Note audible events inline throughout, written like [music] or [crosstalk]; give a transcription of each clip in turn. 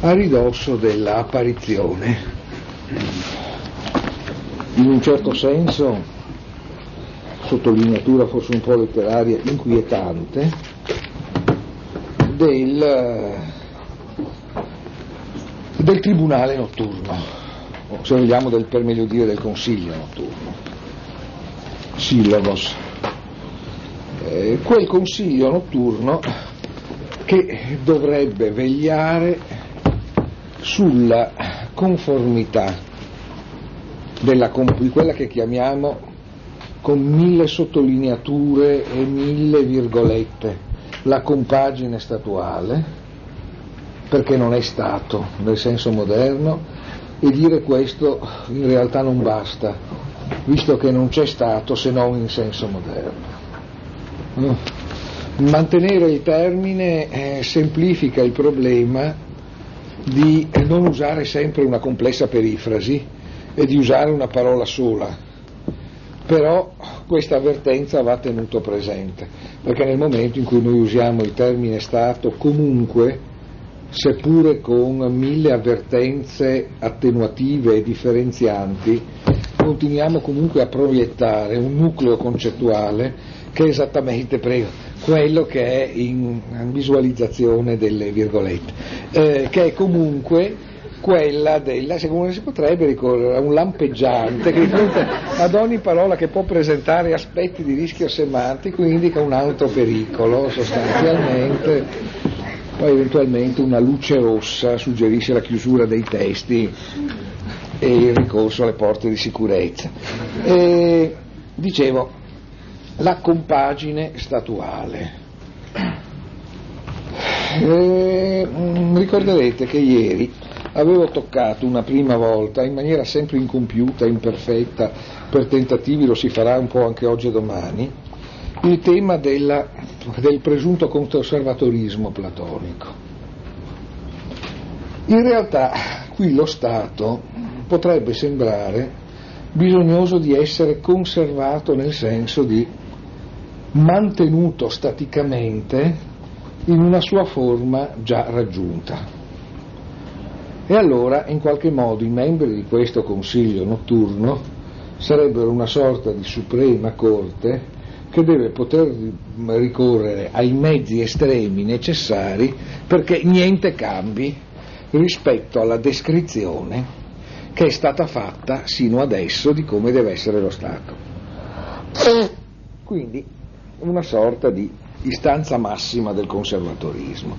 a ridosso dell'apparizione, in un certo senso, sottolineatura forse un po' letteraria, inquietante, del, del tribunale notturno, o se vogliamo del, per meglio dire del consiglio notturno, Sillabos. Eh, quel consiglio notturno che dovrebbe vegliare sulla conformità della, di quella che chiamiamo con mille sottolineature e mille virgolette la compagine statuale, perché non è stato nel senso moderno, e dire questo in realtà non basta, visto che non c'è stato se non in senso moderno. Mantenere il termine eh, semplifica il problema di non usare sempre una complessa perifrasi e di usare una parola sola. Però questa avvertenza va tenuto presente, perché nel momento in cui noi usiamo il termine Stato comunque, seppure con mille avvertenze attenuative e differenzianti, continuiamo comunque a proiettare un nucleo concettuale che esattamente prego, quello che è in visualizzazione delle virgolette, eh, che è comunque quella della, secondo si potrebbe ricorrere a un lampeggiante che ad ogni parola che può presentare aspetti di rischio semantico indica un altro pericolo sostanzialmente, poi eventualmente una luce rossa suggerisce la chiusura dei testi e il ricorso alle porte di sicurezza. E, dicevo, la compagine statuale. E, mm, ricorderete che ieri avevo toccato una prima volta in maniera sempre incompiuta, imperfetta, per tentativi lo si farà un po' anche oggi e domani, il tema della, del presunto conservatorismo platonico. In realtà qui lo Stato potrebbe sembrare bisognoso di essere conservato nel senso di mantenuto staticamente in una sua forma già raggiunta. E allora, in qualche modo, i membri di questo consiglio notturno sarebbero una sorta di suprema corte che deve poter ricorrere ai mezzi estremi necessari perché niente cambi rispetto alla descrizione che è stata fatta sino adesso di come deve essere lo Stato. Quindi una sorta di istanza massima del conservatorismo.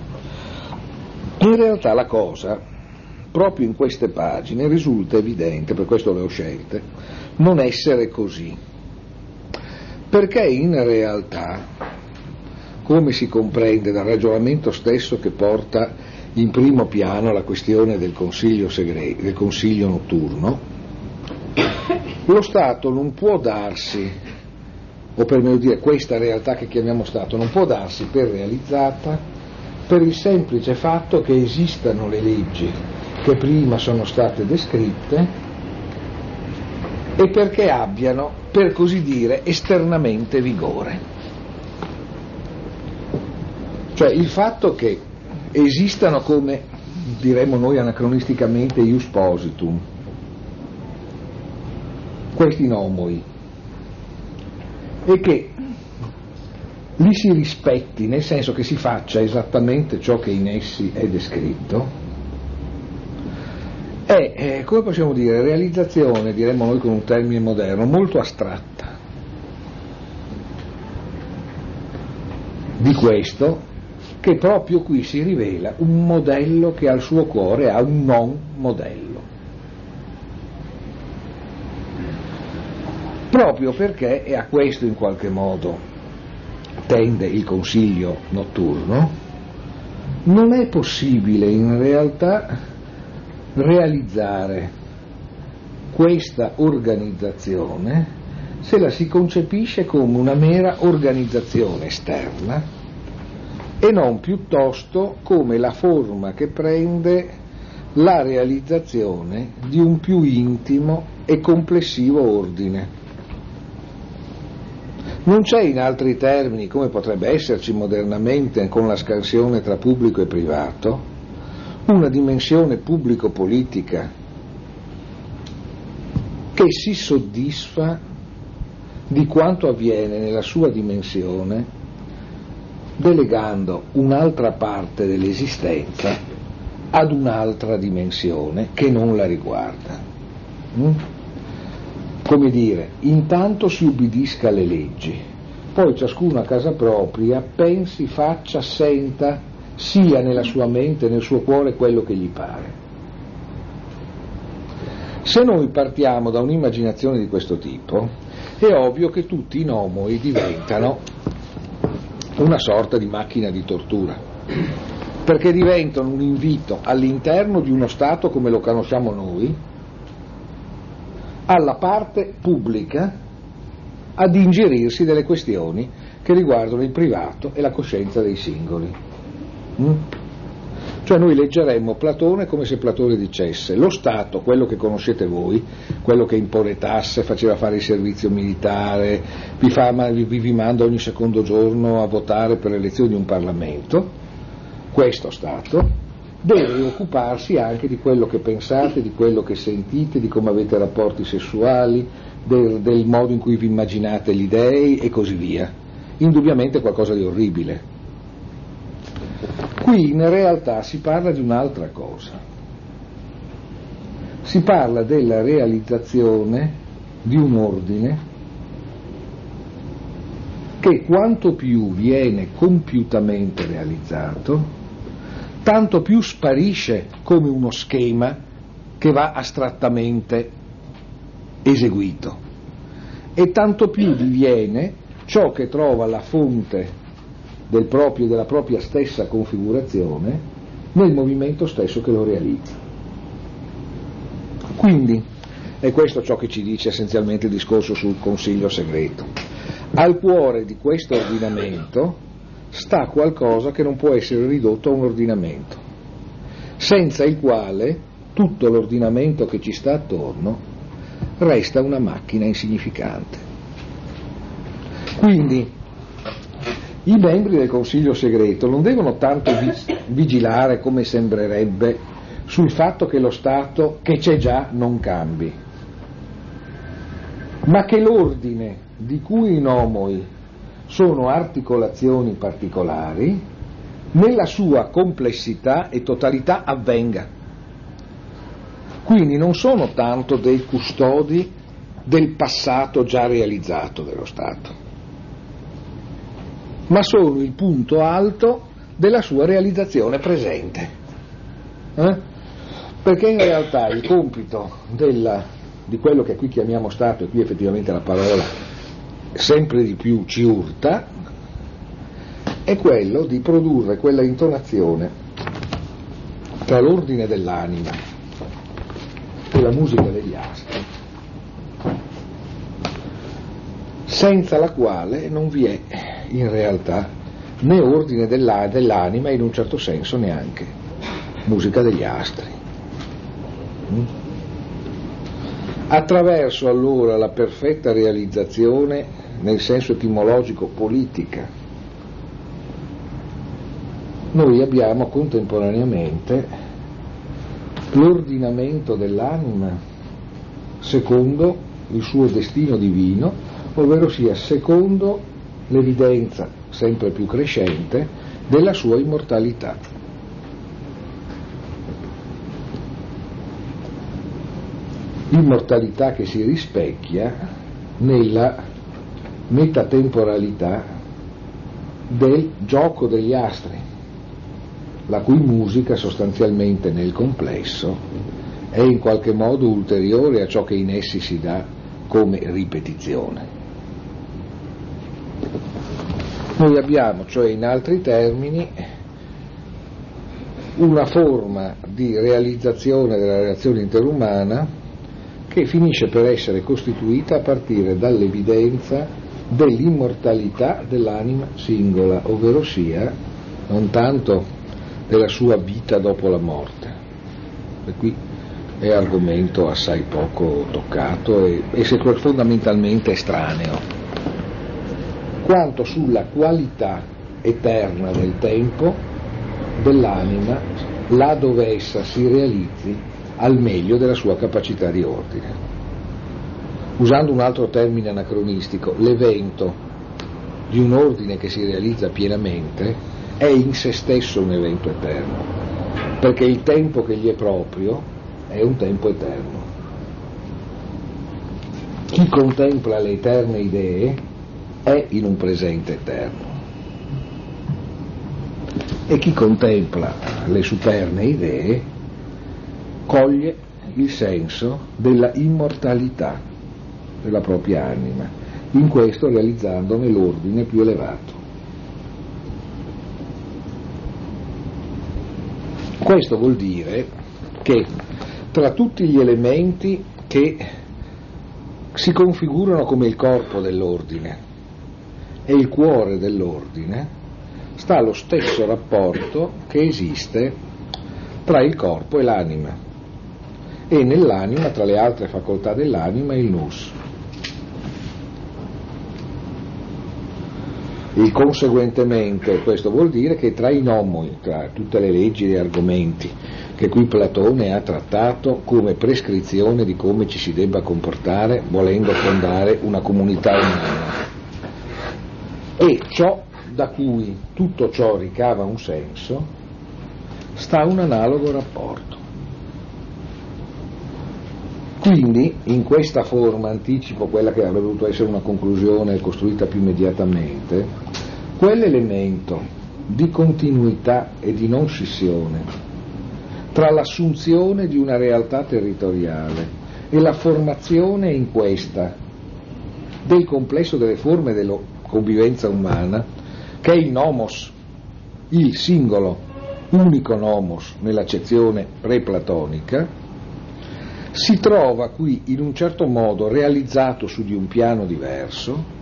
In realtà la cosa, proprio in queste pagine, risulta evidente, per questo le ho scelte, non essere così. Perché in realtà, come si comprende dal ragionamento stesso che porta in primo piano la questione del consiglio, segreto, del consiglio notturno, lo Stato non può darsi o per meglio dire questa realtà che chiamiamo Stato, non può darsi per realizzata per il semplice fatto che esistano le leggi che prima sono state descritte e perché abbiano, per così dire, esternamente vigore. Cioè il fatto che esistano come, diremmo noi anacronisticamente, ius positum, questi nomoi, e che li si rispetti, nel senso che si faccia esattamente ciò che in essi è descritto, è, eh, come possiamo dire, realizzazione, diremmo noi con un termine moderno, molto astratta. Di questo che proprio qui si rivela un modello che al suo cuore ha un non modello. Proprio perché, e a questo in qualche modo tende il consiglio notturno, non è possibile in realtà realizzare questa organizzazione se la si concepisce come una mera organizzazione esterna e non piuttosto come la forma che prende la realizzazione di un più intimo e complessivo ordine. Non c'è in altri termini, come potrebbe esserci modernamente con la scansione tra pubblico e privato, una dimensione pubblico-politica che si soddisfa di quanto avviene nella sua dimensione delegando un'altra parte dell'esistenza ad un'altra dimensione che non la riguarda. Mm? Come dire, intanto si ubbidisca alle leggi, poi ciascuno a casa propria pensi, faccia, senta, sia nella sua mente, nel suo cuore quello che gli pare. Se noi partiamo da un'immaginazione di questo tipo, è ovvio che tutti i nomoi diventano una sorta di macchina di tortura, perché diventano un invito all'interno di uno Stato come lo conosciamo noi, alla parte pubblica ad ingerirsi delle questioni che riguardano il privato e la coscienza dei singoli. Mm? Cioè noi leggeremmo Platone come se Platone dicesse lo Stato, quello che conoscete voi, quello che impone tasse, faceva fare il servizio militare, vi, fa, vi, vi manda ogni secondo giorno a votare per l'elezione di un Parlamento, questo Stato deve occuparsi anche di quello che pensate, di quello che sentite, di come avete rapporti sessuali, del, del modo in cui vi immaginate gli dei e così via. Indubbiamente qualcosa di orribile. Qui in realtà si parla di un'altra cosa. Si parla della realizzazione di un ordine che quanto più viene compiutamente realizzato, tanto più sparisce come uno schema che va astrattamente eseguito e tanto più diviene ciò che trova la fonte del proprio, della propria stessa configurazione nel movimento stesso che lo realizza. Quindi è questo ciò che ci dice essenzialmente il discorso sul consiglio segreto. Al cuore di questo ordinamento sta qualcosa che non può essere ridotto a un ordinamento, senza il quale tutto l'ordinamento che ci sta attorno resta una macchina insignificante. Quindi i membri del Consiglio segreto non devono tanto vigilare come sembrerebbe sul fatto che lo Stato che c'è già non cambi, ma che l'ordine di cui i nomoi sono articolazioni particolari, nella sua complessità e totalità avvenga. Quindi non sono tanto dei custodi del passato già realizzato dello Stato ma sono il punto alto della sua realizzazione presente. Eh? Perché in realtà il compito della, di quello che qui chiamiamo Stato, e qui effettivamente la parola sempre di più ci urta, è quello di produrre quella intonazione tra l'ordine dell'anima e la musica degli astri, senza la quale non vi è in realtà né ordine dell'anima e in un certo senso neanche musica degli astri. Mm? Attraverso allora la perfetta realizzazione, nel senso etimologico politica, noi abbiamo contemporaneamente l'ordinamento dell'anima secondo il suo destino divino, ovvero sia secondo l'evidenza sempre più crescente della sua immortalità. Immortalità che si rispecchia nella metatemporalità del gioco degli astri, la cui musica sostanzialmente nel complesso è in qualche modo ulteriore a ciò che in essi si dà come ripetizione. Noi abbiamo, cioè in altri termini, una forma di realizzazione della relazione interumana che finisce per essere costituita a partire dall'evidenza dell'immortalità dell'anima singola, ovvero sia non tanto della sua vita dopo la morte. E qui è argomento assai poco toccato e, e fondamentalmente estraneo quanto sulla qualità eterna del tempo dell'anima là dove essa si realizzi al meglio della sua capacità di ordine. Usando un altro termine anacronistico, l'evento di un ordine che si realizza pienamente è in se stesso un evento eterno, perché il tempo che gli è proprio è un tempo eterno. Chi contempla le eterne idee è in un presente eterno e chi contempla le superne idee coglie il senso della immortalità della propria anima, in questo realizzandone l'ordine più elevato. Questo vuol dire che tra tutti gli elementi che si configurano come il corpo dell'ordine e il cuore dell'ordine, sta lo stesso rapporto che esiste tra il corpo e l'anima e nell'anima tra le altre facoltà dell'anima il nus. E conseguentemente questo vuol dire che tra i nomoi, tra tutte le leggi e gli argomenti che qui Platone ha trattato come prescrizione di come ci si debba comportare volendo fondare una comunità umana, e ciò da cui tutto ciò ricava un senso, sta un analogo rapporto. Quindi, in questa forma, anticipo quella che avrebbe dovuto essere una conclusione costruita più immediatamente, quell'elemento di continuità e di non scissione tra l'assunzione di una realtà territoriale e la formazione in questa del complesso delle forme della convivenza umana, che è il nomos, il singolo, unico nomos nell'accezione preplatonica, si trova qui in un certo modo realizzato su di un piano diverso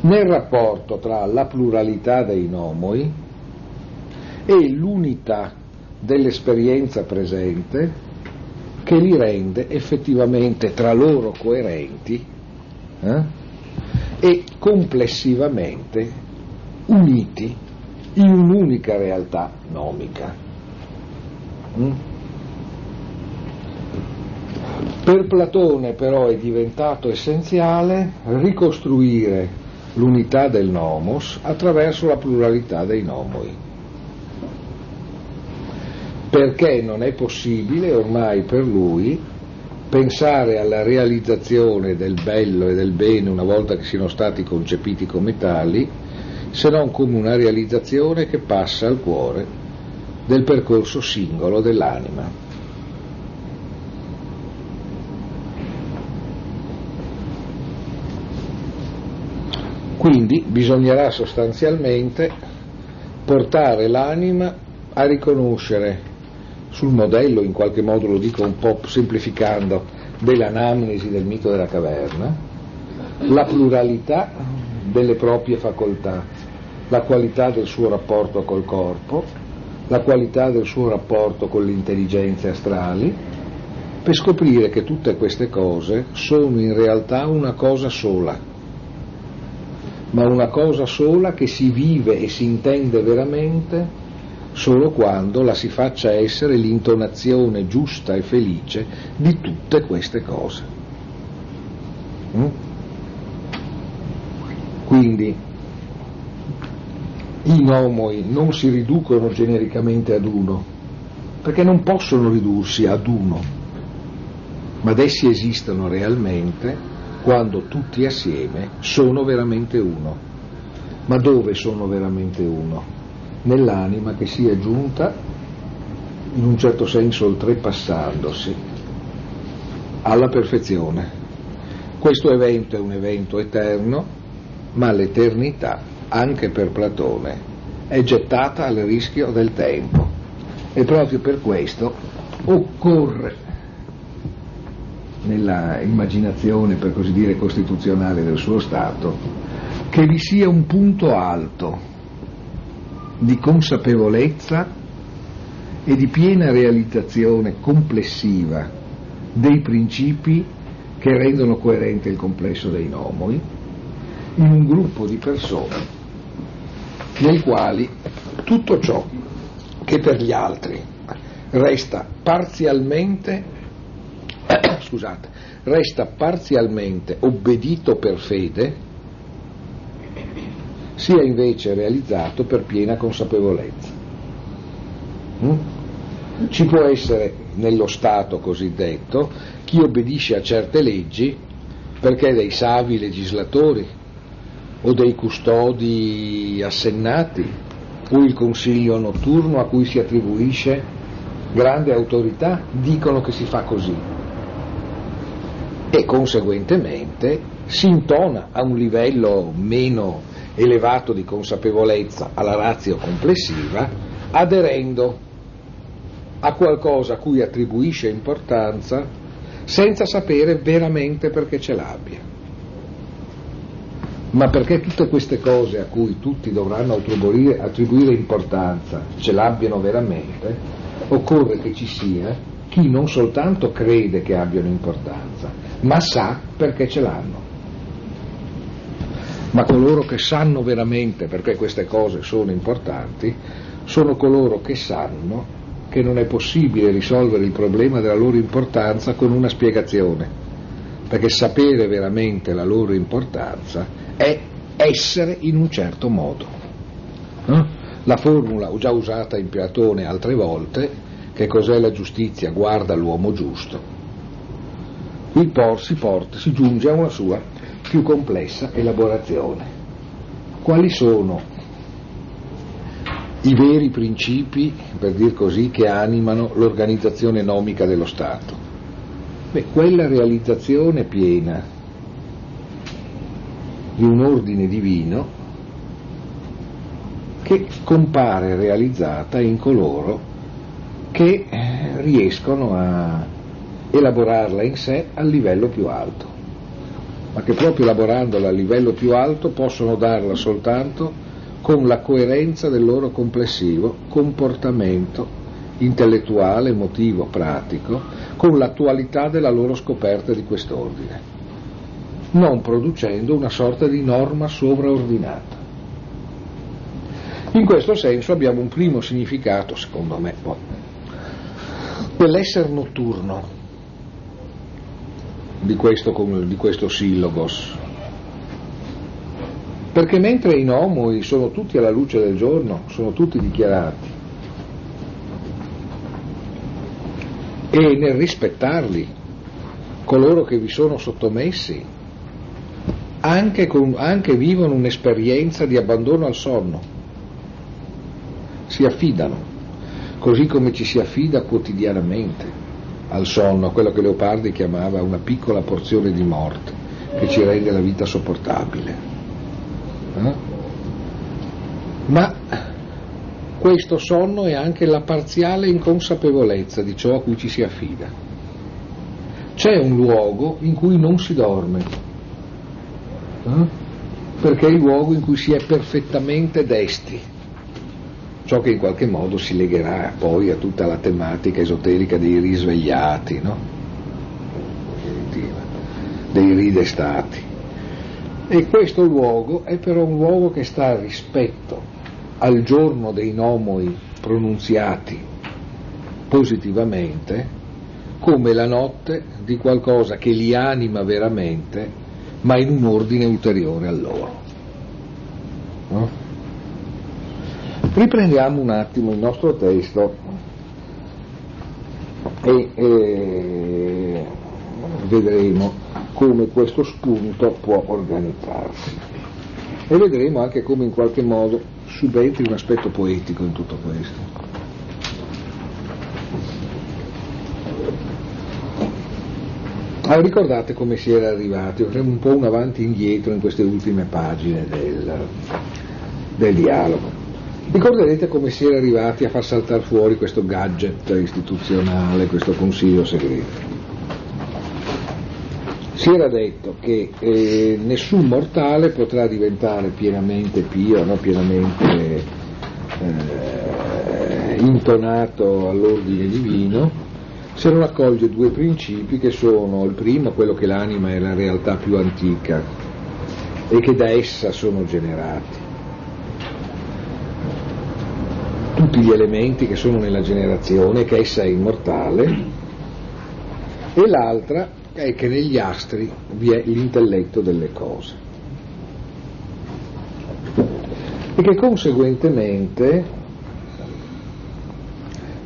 nel rapporto tra la pluralità dei nomoi e l'unità dell'esperienza presente che li rende effettivamente tra loro coerenti eh, e complessivamente uniti in un'unica realtà nomica. Mm? Per Platone però è diventato essenziale ricostruire l'unità del nomos attraverso la pluralità dei nomoi, perché non è possibile ormai per lui pensare alla realizzazione del bello e del bene una volta che siano stati concepiti come tali, se non come una realizzazione che passa al cuore del percorso singolo dell'anima. Quindi bisognerà sostanzialmente portare l'anima a riconoscere sul modello, in qualche modo lo dico un po' semplificando, dell'anamnesi del mito della caverna, la pluralità delle proprie facoltà, la qualità del suo rapporto col corpo, la qualità del suo rapporto con le intelligenze astrali, per scoprire che tutte queste cose sono in realtà una cosa sola, ma una cosa sola che si vive e si intende veramente solo quando la si faccia essere l'intonazione giusta e felice di tutte queste cose. Mm? Quindi i nomoi non si riducono genericamente ad uno, perché non possono ridursi ad uno, ma essi esistono realmente quando tutti assieme sono veramente uno. Ma dove sono veramente uno? nell'anima che si è giunta, in un certo senso oltrepassandosi, alla perfezione. Questo evento è un evento eterno, ma l'eternità, anche per Platone, è gettata al rischio del tempo. E proprio per questo occorre, nella immaginazione, per così dire, costituzionale del suo Stato, che vi sia un punto alto di consapevolezza e di piena realizzazione complessiva dei principi che rendono coerente il complesso dei nomoi in un gruppo di persone nei quali tutto ciò che per gli altri resta parzialmente, scusate, resta parzialmente obbedito per fede, sia invece realizzato per piena consapevolezza. Mm? Ci può essere nello Stato cosiddetto chi obbedisce a certe leggi perché dei savi legislatori o dei custodi assennati o il consiglio notturno a cui si attribuisce grande autorità dicono che si fa così e conseguentemente si intona a un livello meno elevato di consapevolezza alla razio complessiva aderendo a qualcosa a cui attribuisce importanza senza sapere veramente perché ce l'abbia. Ma perché tutte queste cose a cui tutti dovranno attribuire, attribuire importanza ce l'abbiano veramente, occorre che ci sia chi non soltanto crede che abbiano importanza, ma sa perché ce l'hanno. Ma coloro che sanno veramente perché queste cose sono importanti sono coloro che sanno che non è possibile risolvere il problema della loro importanza con una spiegazione, perché sapere veramente la loro importanza è essere in un certo modo. Eh? La formula ho già usata in Platone altre volte, che cos'è la giustizia? Guarda l'uomo giusto. Qui por, si, porta, si giunge a una sua più complessa elaborazione. Quali sono i veri principi, per dir così, che animano l'organizzazione nomica dello Stato. Beh, quella realizzazione piena di un ordine divino che compare realizzata in coloro che riescono a elaborarla in sé al livello più alto, ma che proprio elaborandola a livello più alto possono darla soltanto con la coerenza del loro complessivo comportamento intellettuale, emotivo, pratico, con l'attualità della loro scoperta di quest'ordine, non producendo una sorta di norma sovraordinata. In questo senso abbiamo un primo significato, secondo me, dell'essere notturno di questo, di questo sillogos, perché mentre i nomoi sono tutti alla luce del giorno, sono tutti dichiarati, e nel rispettarli, coloro che vi sono sottomessi, anche, con, anche vivono un'esperienza di abbandono al sonno, si affidano, così come ci si affida quotidianamente al sonno, quello che Leopardi chiamava una piccola porzione di morte che ci rende la vita sopportabile. Eh? Ma questo sonno è anche la parziale inconsapevolezza di ciò a cui ci si affida. C'è un luogo in cui non si dorme, eh? perché è il luogo in cui si è perfettamente desti, ciò che in qualche modo si legherà poi a tutta la tematica esoterica dei risvegliati, no? dei ridestati. E questo luogo è però un luogo che sta rispetto al giorno dei nomoi pronunziati positivamente come la notte di qualcosa che li anima veramente, ma in un ordine ulteriore a loro. No? Riprendiamo un attimo il nostro testo e eh, vedremo come questo spunto può organizzarsi. E vedremo anche come in qualche modo subentri un aspetto poetico in tutto questo. Ah, ricordate come si era arrivati, faremo un po' un avanti e indietro in queste ultime pagine del, del dialogo. Ricorderete come si era arrivati a far saltare fuori questo gadget istituzionale, questo consiglio segreto si era detto che eh, nessun mortale potrà diventare pienamente pio, no? pienamente eh, intonato all'ordine divino, se non accoglie due principi che sono il primo, quello che l'anima è la realtà più antica e che da essa sono generati, tutti gli elementi che sono nella generazione, che essa è immortale, e l'altra è che negli astri vi è l'intelletto delle cose. E che conseguentemente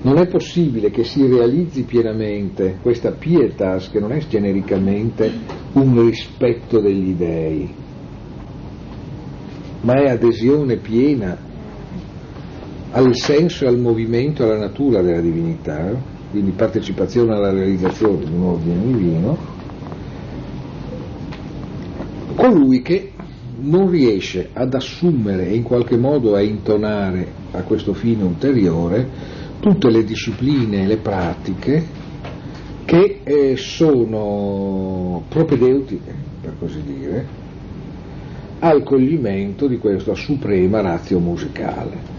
non è possibile che si realizzi pienamente questa pietas, che non è genericamente un rispetto degli dèi, ma è adesione piena al senso e al movimento, alla natura della divinità, quindi partecipazione alla realizzazione di un ordine divino, colui che non riesce ad assumere e in qualche modo a intonare a questo fine ulteriore tutte le discipline e le pratiche che eh, sono propedeutiche, per così dire, al coglimento di questa suprema razio musicale.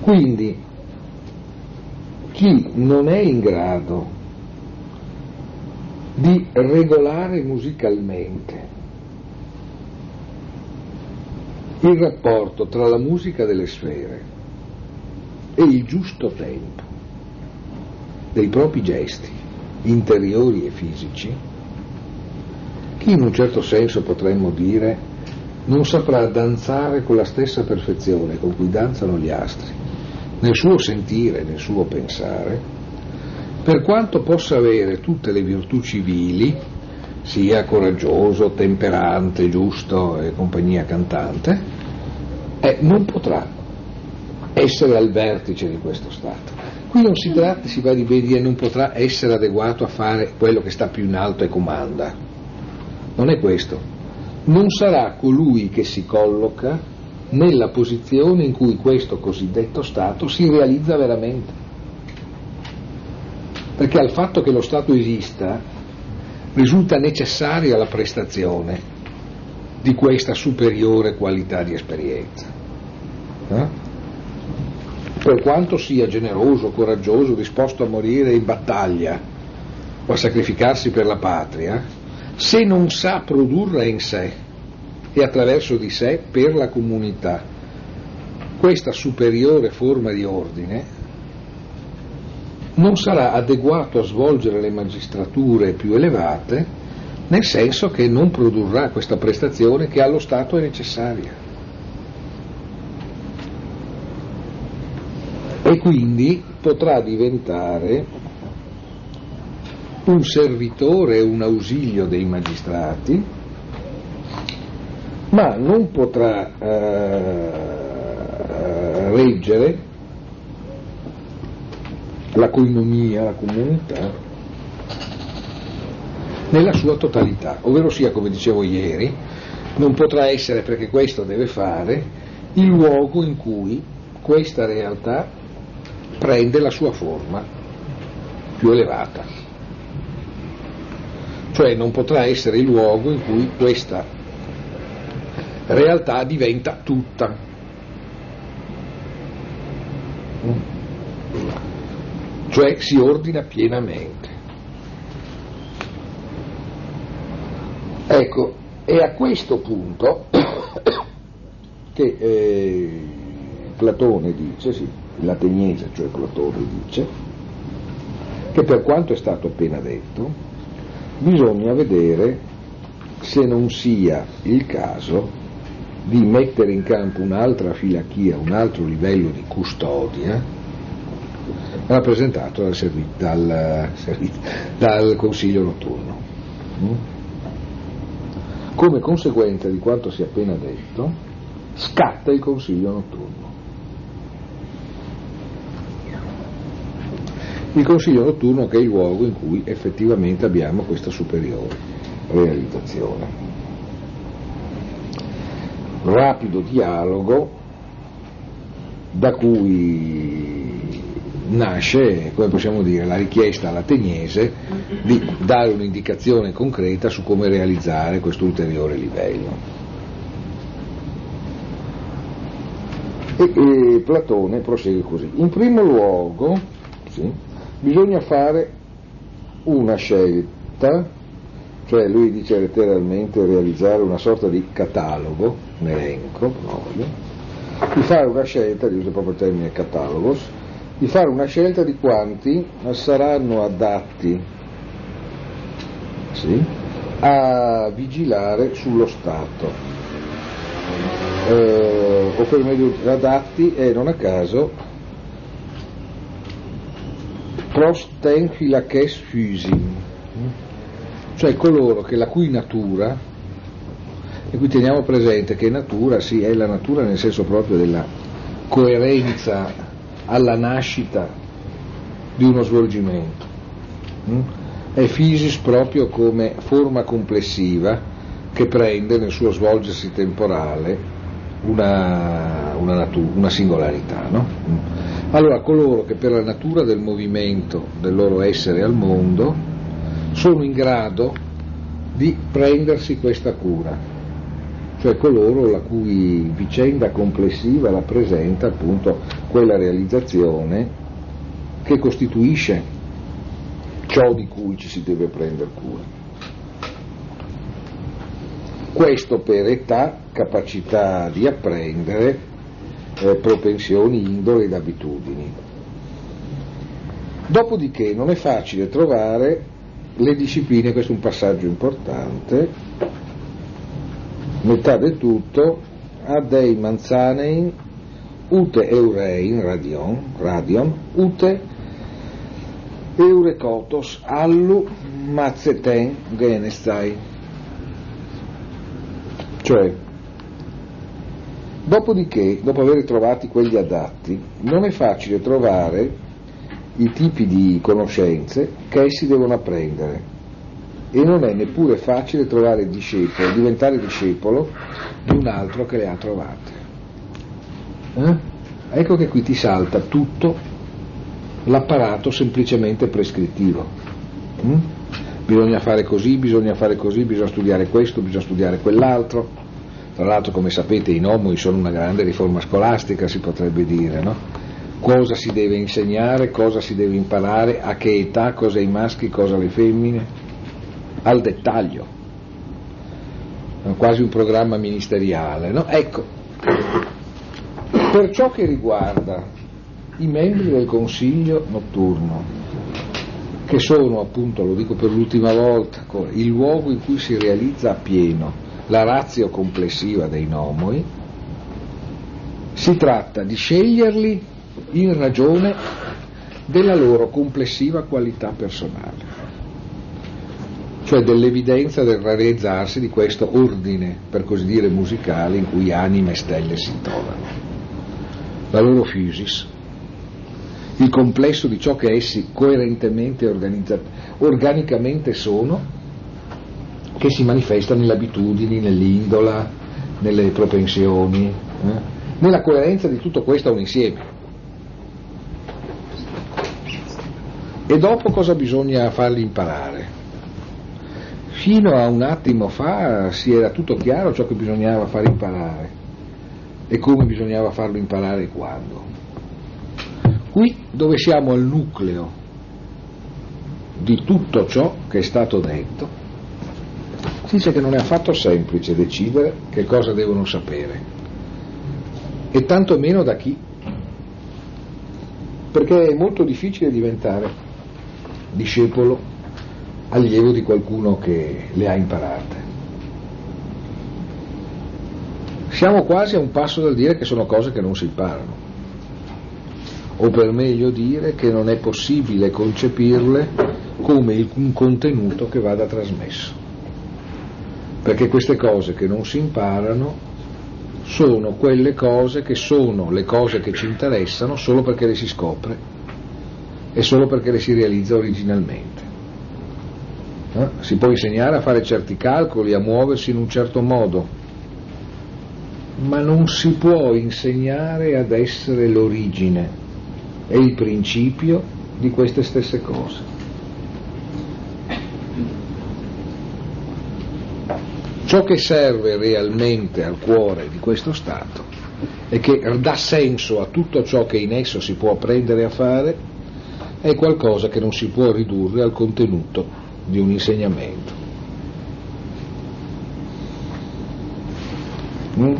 Quindi chi non è in grado di regolare musicalmente il rapporto tra la musica delle sfere e il giusto tempo dei propri gesti interiori e fisici, che in un certo senso potremmo dire non saprà danzare con la stessa perfezione con cui danzano gli astri, nel suo sentire, nel suo pensare, per quanto possa avere tutte le virtù civili, sia coraggioso, temperante, giusto e compagnia cantante, eh, non potrà essere al vertice di questo Stato. Qui non si tratta, si va di dire, non potrà essere adeguato a fare quello che sta più in alto e comanda. Non è questo. Non sarà colui che si colloca nella posizione in cui questo cosiddetto Stato si realizza veramente. Perché al fatto che lo Stato esista risulta necessaria la prestazione di questa superiore qualità di esperienza. Eh? per quanto sia generoso, coraggioso, disposto a morire in battaglia o a sacrificarsi per la patria, se non sa produrre in sé e attraverso di sé per la comunità questa superiore forma di ordine, non sarà adeguato a svolgere le magistrature più elevate, nel senso che non produrrà questa prestazione che allo Stato è necessaria. e quindi potrà diventare un servitore un ausilio dei magistrati, ma non potrà eh, reggere la coinomia, la comunità, nella sua totalità, ovvero sia, come dicevo ieri, non potrà essere, perché questo deve fare, il luogo in cui questa realtà prende la sua forma più elevata. Cioè non potrà essere il luogo in cui questa realtà diventa tutta. Cioè si ordina pienamente. Ecco, è a questo punto che eh, Platone dice, sì, l'ateniese, cioè Platone, dice che per quanto è stato appena detto, bisogna vedere se non sia il caso di mettere in campo un'altra filachia, un altro livello di custodia rappresentato dal, servi- dal, servi- dal Consiglio notturno. Mm? Come conseguenza di quanto si è appena detto, scatta il Consiglio notturno. Il consiglio notturno che è il luogo in cui effettivamente abbiamo questa superiore realizzazione. Rapido dialogo da cui nasce, come possiamo dire, la richiesta all'ateniese di dare un'indicazione concreta su come realizzare questo ulteriore livello. E, e Platone prosegue così. In primo luogo, sì, bisogna fare una scelta, cioè lui dice letteralmente realizzare una sorta di catalogo, un elenco proprio, di fare una scelta, di uso proprio il termine catalogos, di fare una scelta di quanti saranno adatti sì, a vigilare sullo Stato, eh, o per meglio adatti e non a caso prosten philakes physim, cioè coloro che la cui natura, e qui teniamo presente che natura sì è la natura nel senso proprio della coerenza alla nascita di uno svolgimento, hm? è physis proprio come forma complessiva che prende nel suo svolgersi temporale una, una, natura, una singolarità. No? Allora coloro che per la natura del movimento del loro essere al mondo sono in grado di prendersi questa cura, cioè coloro la cui vicenda complessiva rappresenta appunto quella realizzazione che costituisce ciò di cui ci si deve prendere cura. Questo per età, capacità di apprendere, eh, propensioni, indole ed abitudini. Dopodiché non è facile trovare le discipline, questo è un passaggio importante, metà del tutto, Adei Manzanein, Ute Eurein, Radion, Radion Ute Eurekotos allu mazzeten genestai. Cioè, dopodiché, dopo aver trovati quegli adatti, non è facile trovare i tipi di conoscenze che essi devono apprendere e non è neppure facile trovare discepolo, diventare discepolo di un altro che le ha trovate. Eh? Ecco che qui ti salta tutto l'apparato semplicemente prescrittivo. Mm? Bisogna fare così, bisogna fare così, bisogna studiare questo, bisogna studiare quell'altro. Tra l'altro, come sapete, i nomoi sono una grande riforma scolastica, si potrebbe dire, no? Cosa si deve insegnare, cosa si deve imparare, a che età, cosa ai maschi, cosa alle femmine, al dettaglio. È quasi un programma ministeriale, no? Ecco, per ciò che riguarda i membri del consiglio notturno, che sono appunto, lo dico per l'ultima volta, il luogo in cui si realizza appieno la razio complessiva dei nomoi, si tratta di sceglierli in ragione della loro complessiva qualità personale, cioè dell'evidenza del realizzarsi di questo ordine, per così dire, musicale in cui anime e stelle si trovano. La loro physis, il complesso di ciò che essi coerentemente e organicamente sono, che si manifesta nelle abitudini, nell'indola, nelle propensioni, eh? nella coerenza di tutto questo a un insieme. E dopo cosa bisogna farli imparare? Fino a un attimo fa si era tutto chiaro ciò che bisognava far imparare e come bisognava farlo imparare e quando. Qui dove siamo al nucleo di tutto ciò che è stato detto, dice che non è affatto semplice decidere che cosa devono sapere, e tanto meno da chi, perché è molto difficile diventare discepolo allievo di qualcuno che le ha imparate. Siamo quasi a un passo dal dire che sono cose che non si imparano o per meglio dire che non è possibile concepirle come un contenuto che vada trasmesso. Perché queste cose che non si imparano sono quelle cose che sono le cose che ci interessano solo perché le si scopre e solo perché le si realizza originalmente. Eh? Si può insegnare a fare certi calcoli, a muoversi in un certo modo, ma non si può insegnare ad essere l'origine è il principio di queste stesse cose. Ciò che serve realmente al cuore di questo Stato e che dà senso a tutto ciò che in esso si può prendere a fare è qualcosa che non si può ridurre al contenuto di un insegnamento. Mm?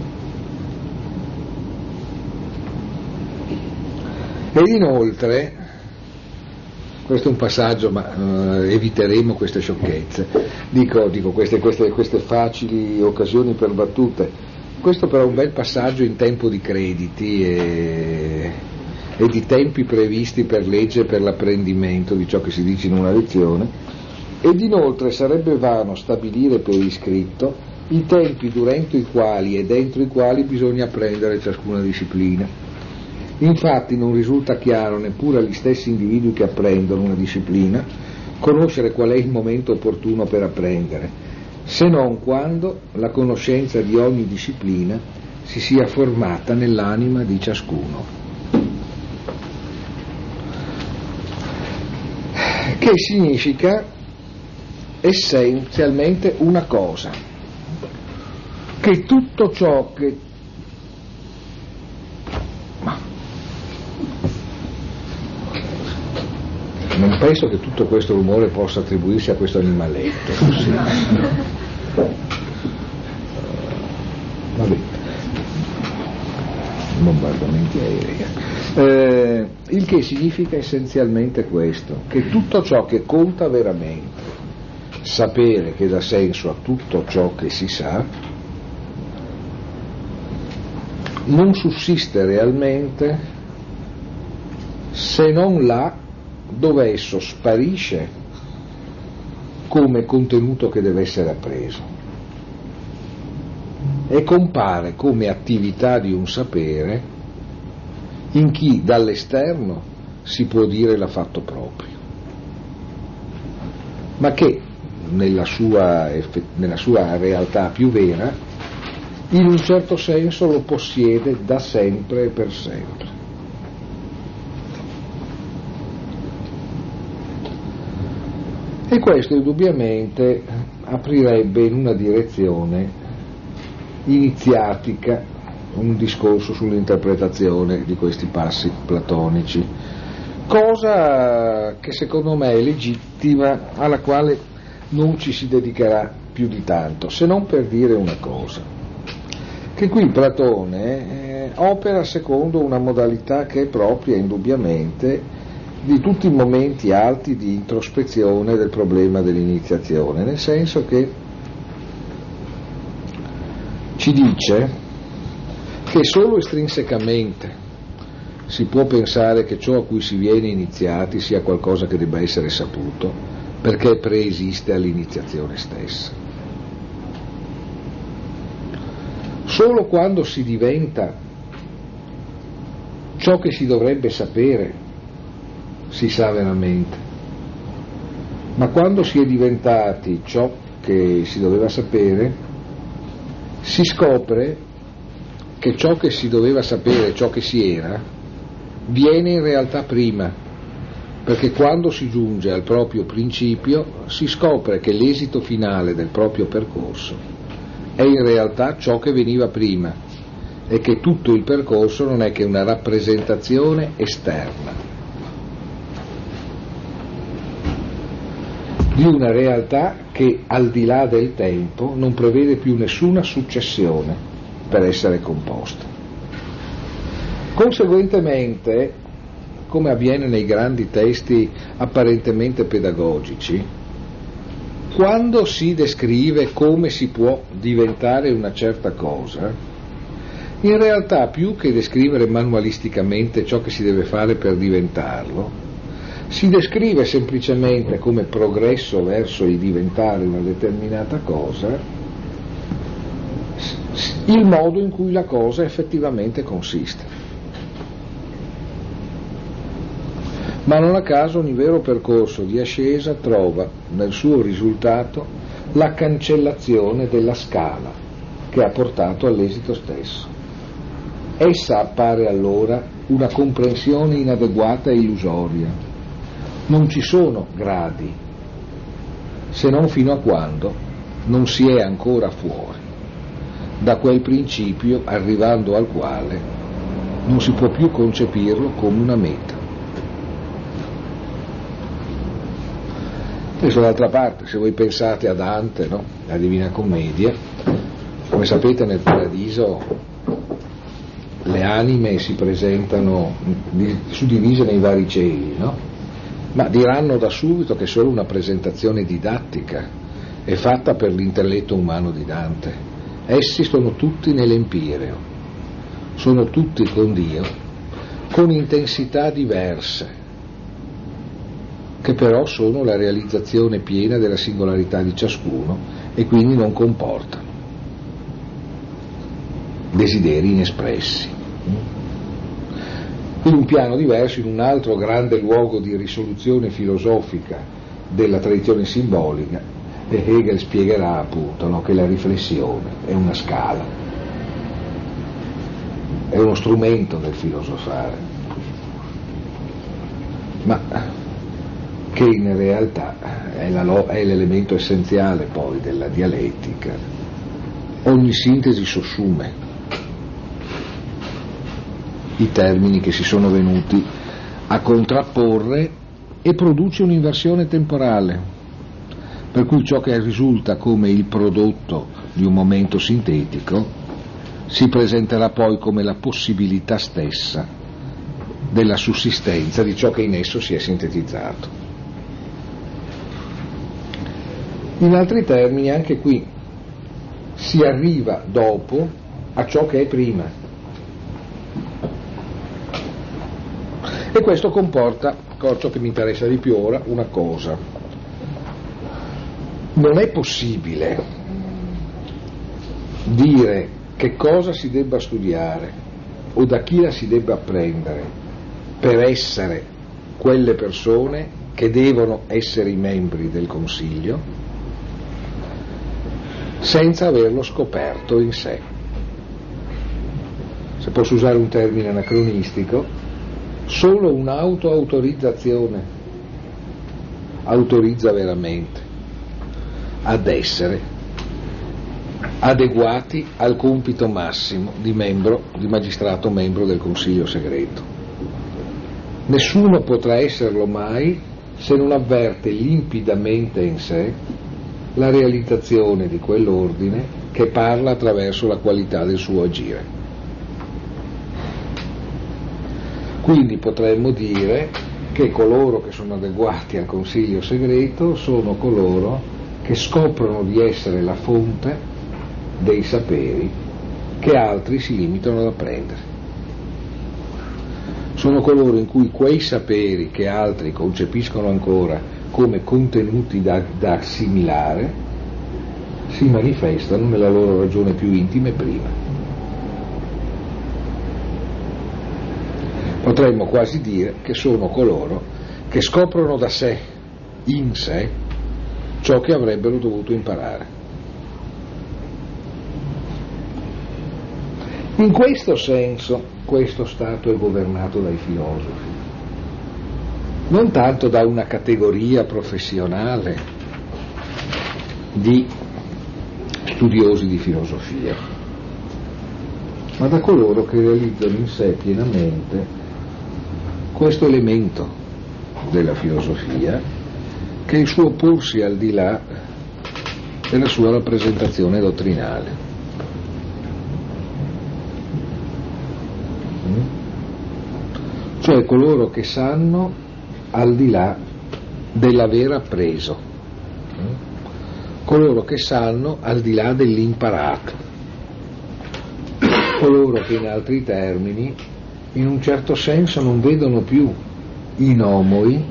Ed inoltre questo è un passaggio, ma eh, eviteremo queste sciocchezze, dico, dico queste, queste, queste facili occasioni per battute, questo però è un bel passaggio in tempo di crediti e, e di tempi previsti per legge per l'apprendimento di ciò che si dice in una lezione, ed inoltre sarebbe vano stabilire per iscritto i tempi durante i quali e dentro i quali bisogna apprendere ciascuna disciplina. Infatti non risulta chiaro neppure agli stessi individui che apprendono una disciplina conoscere qual è il momento opportuno per apprendere, se non quando la conoscenza di ogni disciplina si sia formata nell'anima di ciascuno. Che significa essenzialmente una cosa, che tutto ciò che non penso che tutto questo rumore possa attribuirsi a questo animaletto. [laughs] Sì. Vabbè. Bombardamenti aerei. Eh, il che significa essenzialmente questo, che tutto ciò che conta veramente, sapere che dà senso a tutto ciò che si sa, non sussiste realmente se non là dove esso sparisce come contenuto che deve essere appreso e compare come attività di un sapere in chi dall'esterno si può dire l'ha fatto proprio, ma che nella sua, nella sua realtà più vera in un certo senso lo possiede da sempre e per sempre. E questo indubbiamente aprirebbe in una direzione iniziatica un discorso sull'interpretazione di questi passi platonici, cosa che secondo me è legittima, alla quale non ci si dedicherà più di tanto, se non per dire una cosa, che qui Platone eh, opera secondo una modalità che è propria indubbiamente di tutti i momenti alti di introspezione del problema dell'iniziazione, nel senso che ci dice che solo estrinsecamente si può pensare che ciò a cui si viene iniziati sia qualcosa che debba essere saputo, perché preesiste all'iniziazione stessa. Solo quando si diventa ciò che si dovrebbe sapere si sa veramente. Ma quando si è diventati ciò che si doveva sapere, si scopre che ciò che si doveva sapere, ciò che si era, viene in realtà prima, perché quando si giunge al proprio principio si scopre che l'esito finale del proprio percorso è in realtà ciò che veniva prima e che tutto il percorso non è che una rappresentazione esterna. Di una realtà che al di là del tempo non prevede più nessuna successione per essere composta. Conseguentemente, come avviene nei grandi testi apparentemente pedagogici, quando si descrive come si può diventare una certa cosa, in realtà più che descrivere manualisticamente ciò che si deve fare per diventarlo, si descrive semplicemente come progresso verso il diventare una determinata cosa il modo in cui la cosa effettivamente consiste. Ma non a caso ogni vero percorso di ascesa trova nel suo risultato la cancellazione della scala che ha portato all'esito stesso. Essa appare allora una comprensione inadeguata e illusoria, non ci sono gradi, se non fino a quando non si è ancora fuori da quel principio arrivando al quale non si può più concepirlo come una meta. Adesso d'altra parte, se voi pensate a Dante, no? la Divina Commedia, come sapete nel Paradiso le anime si presentano suddivise nei vari cieli, no? Ma diranno da subito che è solo una presentazione didattica, è fatta per l'intelletto umano di Dante. Essi sono tutti nell'empireo, sono tutti con Dio, con intensità diverse, che però sono la realizzazione piena della singolarità di ciascuno e quindi non comportano desideri inespressi. In un piano diverso, in un altro grande luogo di risoluzione filosofica della tradizione simbolica, e Hegel spiegherà appunto no, che la riflessione è una scala, è uno strumento del filosofare, ma che in realtà è, la, è l'elemento essenziale poi della dialettica. Ogni sintesi sossume i termini che si sono venuti a contrapporre e produce un'inversione temporale, per cui ciò che risulta come il prodotto di un momento sintetico si presenterà poi come la possibilità stessa della sussistenza di ciò che in esso si è sintetizzato. In altri termini, anche qui si arriva dopo a ciò che è prima. E questo comporta, ciò che mi interessa di più ora, una cosa. Non è possibile dire che cosa si debba studiare o da chi la si debba apprendere per essere quelle persone che devono essere i membri del Consiglio senza averlo scoperto in sé. Se posso usare un termine anacronistico, Solo un'autoautorizzazione autorizza veramente ad essere adeguati al compito massimo di, membro, di magistrato membro del Consiglio segreto. Nessuno potrà esserlo mai se non avverte limpidamente in sé la realizzazione di quell'ordine che parla attraverso la qualità del suo agire. Quindi potremmo dire che coloro che sono adeguati al consiglio segreto sono coloro che scoprono di essere la fonte dei saperi che altri si limitano ad apprendere. Sono coloro in cui quei saperi che altri concepiscono ancora come contenuti da, da assimilare si manifestano nella loro ragione più intima e prima. Potremmo quasi dire che sono coloro che scoprono da sé, in sé, ciò che avrebbero dovuto imparare. In questo senso questo Stato è governato dai filosofi, non tanto da una categoria professionale di studiosi di filosofia, ma da coloro che realizzano in sé pienamente questo elemento della filosofia che è il suo porsi al di là della sua rappresentazione dottrinale. Mm? Cioè coloro che sanno al di là dell'aver appreso, mm? coloro che sanno al di là dell'imparato, coloro che in altri termini in un certo senso non vedono più i nomoi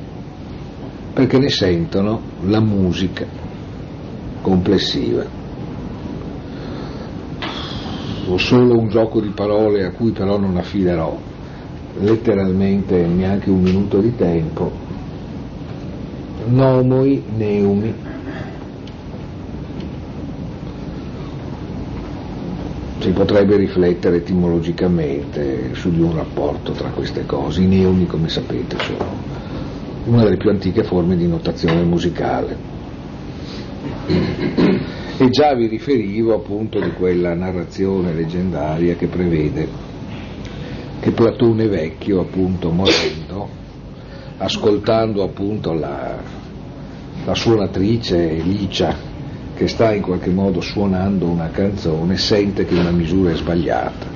perché ne sentono la musica complessiva. Ho solo un gioco di parole a cui però non affiderò letteralmente neanche un minuto di tempo. Nomoi, neumi, si potrebbe riflettere etimologicamente su di un rapporto tra queste cose. I neoni, come sapete, sono una delle più antiche forme di notazione musicale. E già vi riferivo appunto di quella narrazione leggendaria che prevede che Platone vecchio, appunto morendo, ascoltando appunto la, la suonatrice Licia che sta in qualche modo suonando una canzone sente che una misura è sbagliata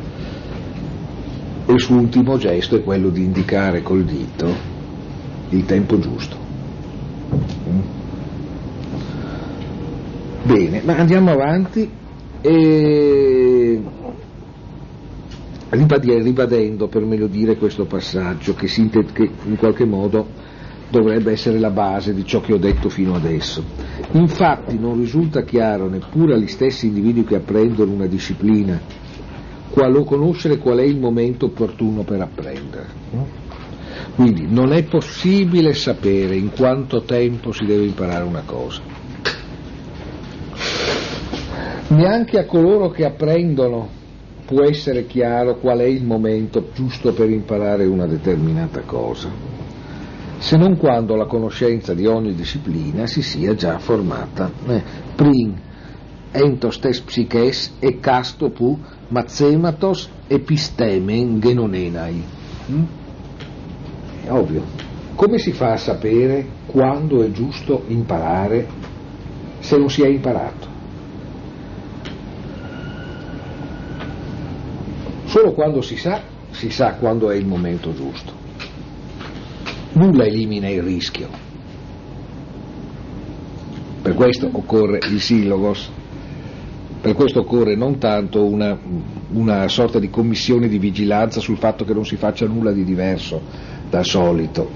e il suo ultimo gesto è quello di indicare col dito il tempo giusto. Mm? Bene, ma andiamo avanti e ribadendo per meglio dire questo passaggio che, che in qualche modo dovrebbe essere la base di ciò che ho detto fino adesso. Infatti non risulta chiaro neppure agli stessi individui che apprendono una disciplina qualo conoscere qual è il momento opportuno per apprendere. Quindi non è possibile sapere in quanto tempo si deve imparare una cosa. Neanche a coloro che apprendono può essere chiaro qual è il momento giusto per imparare una determinata cosa, se non quando la conoscenza di ogni disciplina si sia già formata. Eh, prim entos tes psyches e casto pu mazzematos epistemen genonenai. Mm? È ovvio. Come si fa a sapere quando è giusto imparare se non si è imparato? Solo quando si sa, si sa quando è il momento giusto. Nulla elimina il rischio. Per questo occorre il silogos, per questo occorre non tanto una, una, sorta di commissione di vigilanza sul fatto che non si faccia nulla di diverso dal solito,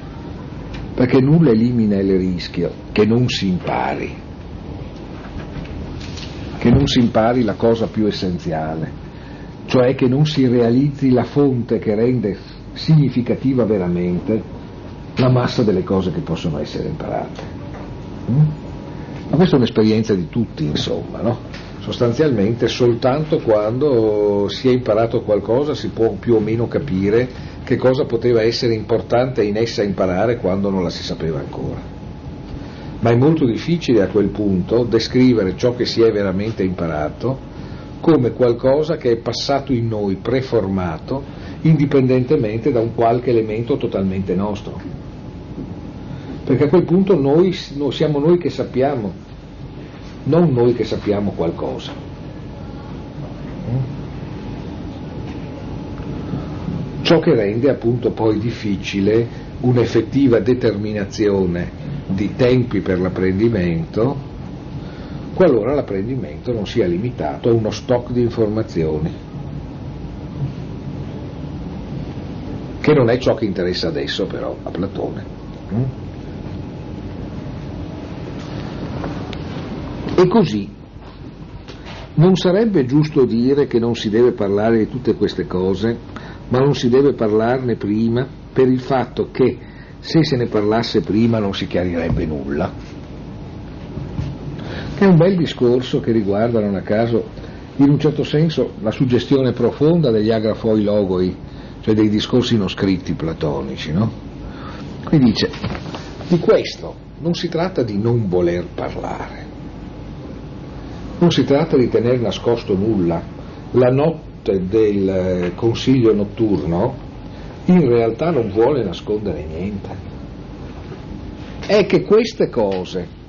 perché nulla elimina il rischio che non si impari, che non si impari la cosa più essenziale cioè che non si realizzi la fonte che rende significativa veramente la massa delle cose che possono essere imparate. Mm? Ma questa è un'esperienza di tutti, insomma, no? Sostanzialmente soltanto quando si è imparato qualcosa si può più o meno capire che cosa poteva essere importante in essa imparare quando non la si sapeva ancora. Ma è molto difficile a quel punto descrivere ciò che si è veramente imparato come qualcosa che è passato in noi, preformato, indipendentemente da un qualche elemento totalmente nostro. Perché a quel punto noi, siamo noi che sappiamo, non noi che sappiamo qualcosa. Ciò che rende appunto poi difficile un'effettiva determinazione di tempi per l'apprendimento qualora l'apprendimento non sia limitato a uno stock di informazioni, che non è ciò che interessa adesso però a Platone. Mm? E così non sarebbe giusto dire che non si deve parlare di tutte queste cose, ma non si deve parlarne prima per il fatto che se se ne parlasse prima non si chiarirebbe nulla. È un bel discorso che riguarda, non a caso, in un certo senso, la suggestione profonda degli agrafoi logoi, cioè dei discorsi non scritti platonici. No? Qui dice, di questo non si tratta di non voler parlare, non si tratta di tenere nascosto nulla. La notte del eh, consiglio notturno in realtà non vuole nascondere niente. È che queste cose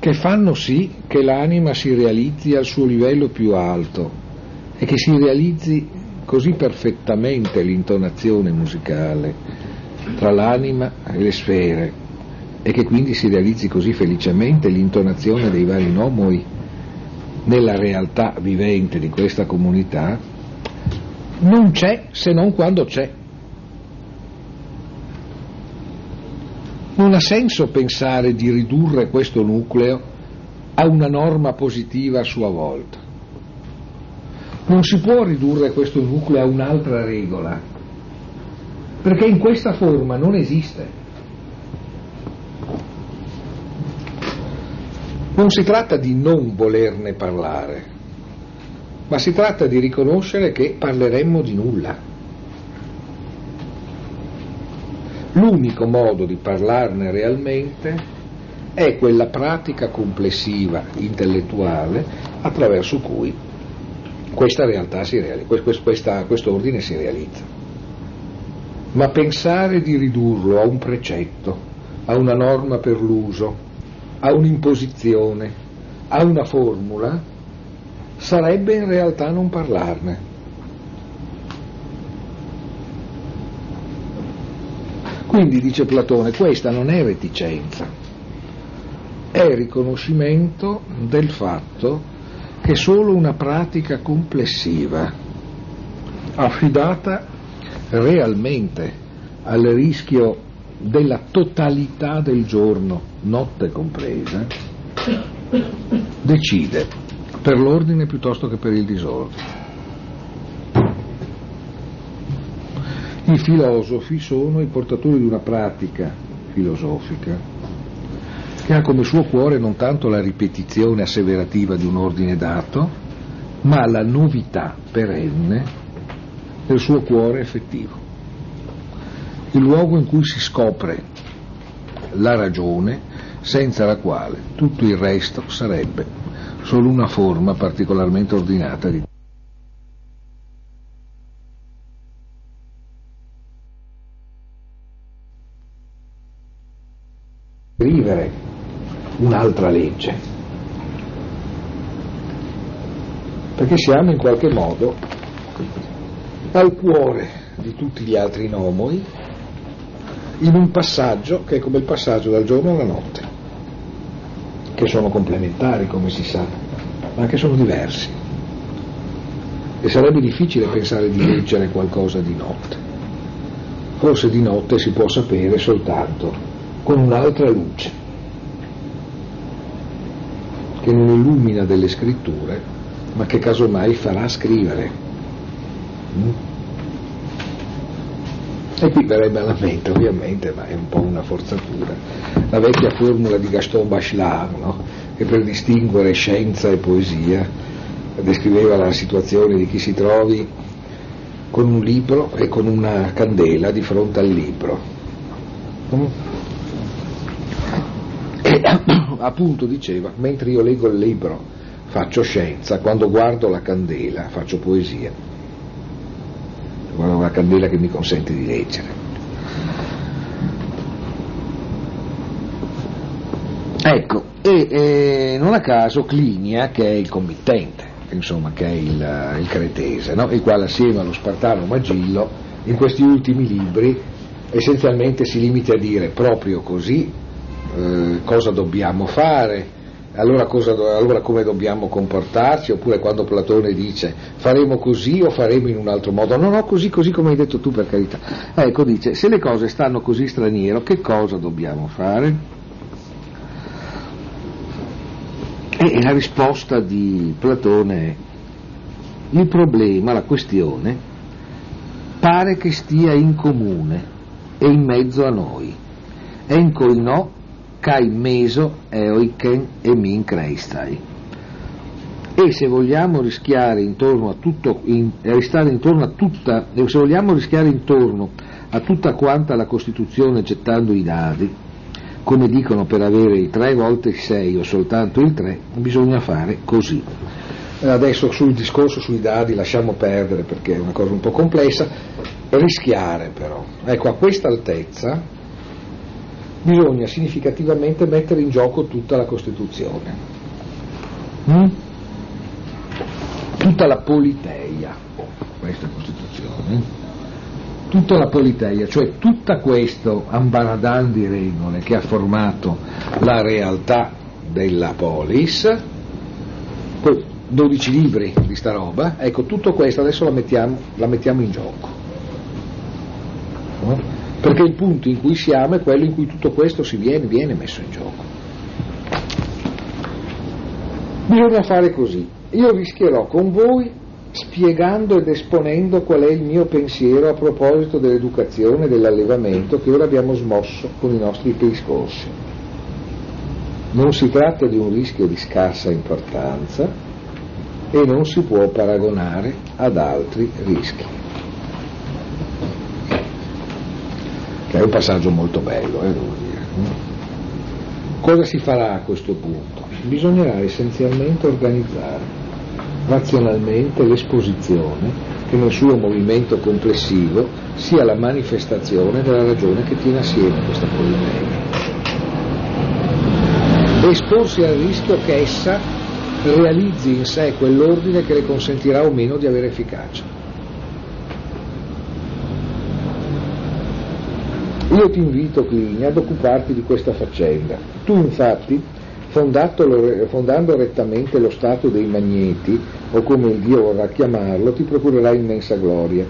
che fanno sì che l'anima si realizzi al suo livello più alto e che si realizzi così perfettamente l'intonazione musicale tra l'anima e le sfere e che quindi si realizzi così felicemente l'intonazione dei vari nomoi nella realtà vivente di questa comunità, non c'è se non quando c'è. Non ha senso pensare di ridurre questo nucleo a una norma positiva a sua volta. Non si può ridurre questo nucleo a un'altra regola, perché in questa forma non esiste. Non si tratta di non volerne parlare, ma si tratta di riconoscere che parleremmo di nulla. L'unico modo di parlarne realmente è quella pratica complessiva intellettuale attraverso cui questa realtà si realizza, questo ordine si realizza. Ma pensare di ridurlo a un precetto, a una norma per l'uso, a un'imposizione, a una formula, sarebbe in realtà non parlarne. Quindi, dice Platone, questa non è reticenza, è riconoscimento del fatto che solo una pratica complessiva, affidata realmente al rischio della totalità del giorno, notte compresa, decide per l'ordine piuttosto che per il disordine. I filosofi sono i portatori di una pratica filosofica che ha come suo cuore non tanto la ripetizione asseverativa di un ordine dato, ma la novità perenne del suo cuore effettivo. Il luogo in cui si scopre la ragione senza la quale tutto il resto sarebbe solo una forma particolarmente ordinata di scrivere un'altra legge, perché siamo in qualche modo al cuore di tutti gli altri nomoi in un passaggio che è come il passaggio dal giorno alla notte, che sono complementari come si sa, ma che sono diversi. E sarebbe difficile pensare di leggere qualcosa di notte. Forse di notte si può sapere soltanto con un'altra luce che non illumina delle scritture, ma che casomai farà scrivere. Mm? E qui verrebbe alla mente, ovviamente, ma è un po' una forzatura, la vecchia formula di Gaston Bachelard, no? che per distinguere scienza e poesia descriveva la situazione di chi si trovi con un libro e con una candela di fronte al libro. Mm? E appunto diceva, mentre io leggo il libro faccio scienza, quando guardo la candela faccio poesia. Guardo la candela che mi consente di leggere. Ecco, e eh, non a caso Clinia, che è il committente, insomma, che è il, il cretese, no? il quale assieme allo Spartano Magillo, in questi ultimi libri, essenzialmente si limita a dire proprio così eh, cosa dobbiamo fare, allora, cosa, allora, come dobbiamo comportarci, oppure quando Platone dice faremo così o faremo in un altro modo, no, no, così, così come hai detto tu per carità. Ecco, dice, se le cose stanno così straniero, che cosa dobbiamo fare? E la risposta di Platone è, il problema, la questione, pare che stia in comune e in mezzo a noi. Enco il no kai meso eoiken e min creistai. E se vogliamo rischiare intorno a tutto, in, restare intorno a tutta, se vogliamo rischiare intorno a tutta quanta la Costituzione gettando i dadi, come dicono per avere i tre volte il sei o soltanto il tre, bisogna fare così. Adesso sul discorso sui dadi lasciamo perdere perché è una cosa un po' complessa, rischiare però. Ecco, a questa altezza bisogna significativamente mettere in gioco tutta la Costituzione, mm? tutta la politeia, questa Costituzione, tutta la politeia, cioè tutto questo ambaradan di regole che ha formato la realtà della polis, poi 12 libri di sta roba, ecco tutto questo adesso la mettiamo, la mettiamo in gioco. Perché il punto in cui siamo è quello in cui tutto questo si viene, viene messo in gioco. Bisogna fare così. Io rischierò con voi spiegando ed esponendo qual è il mio pensiero a proposito dell'educazione e dell'allevamento che ora abbiamo smosso con i nostri discorsi. Non si tratta di un rischio di scarsa importanza e non si può paragonare ad altri rischi. Che è un passaggio molto bello, eh, devo dire. Cosa si farà a questo punto? Bisognerà essenzialmente organizzare razionalmente l'esposizione che nel suo movimento complessivo sia la manifestazione della ragione che tiene assieme questa politica. Esporsi al rischio che essa realizzi in sé quell'ordine che le consentirà o meno di avere efficacia. Io ti invito, Clini, ad occuparti di questa faccenda. Tu infatti, fondando rettamente lo stato dei magneti, o come il Dio vorrà chiamarlo, ti procurerai immensa gloria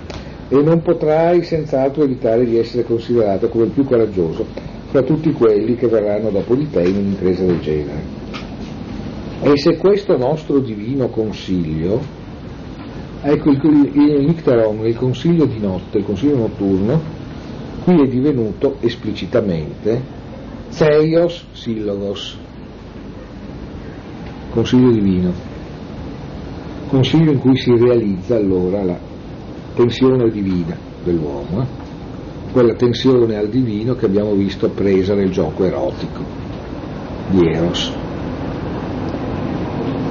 e non potrai senz'altro evitare di essere considerato come il più coraggioso fra tutti quelli che verranno dopo di te in un'impresa del genere. E se questo nostro divino consiglio, ecco il, il, il, il consiglio di notte, il consiglio notturno, qui è divenuto esplicitamente Theios Sillogos, consiglio divino, consiglio in cui si realizza allora la tensione divina dell'uomo, eh? quella tensione al divino che abbiamo visto presa nel gioco erotico di Eros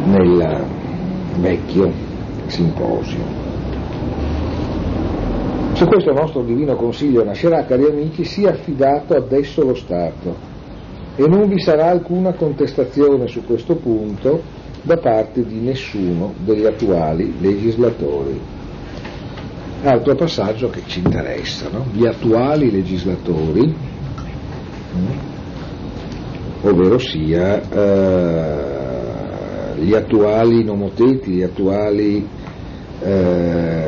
nel vecchio simposio. Se questo nostro divino consiglio nascerà, cari amici, sia affidato adesso lo Stato e non vi sarà alcuna contestazione su questo punto da parte di nessuno degli attuali legislatori. Altro passaggio che ci interessa, no? gli attuali legislatori, mm, ovvero sia eh, gli attuali nomoteti, gli attuali eh,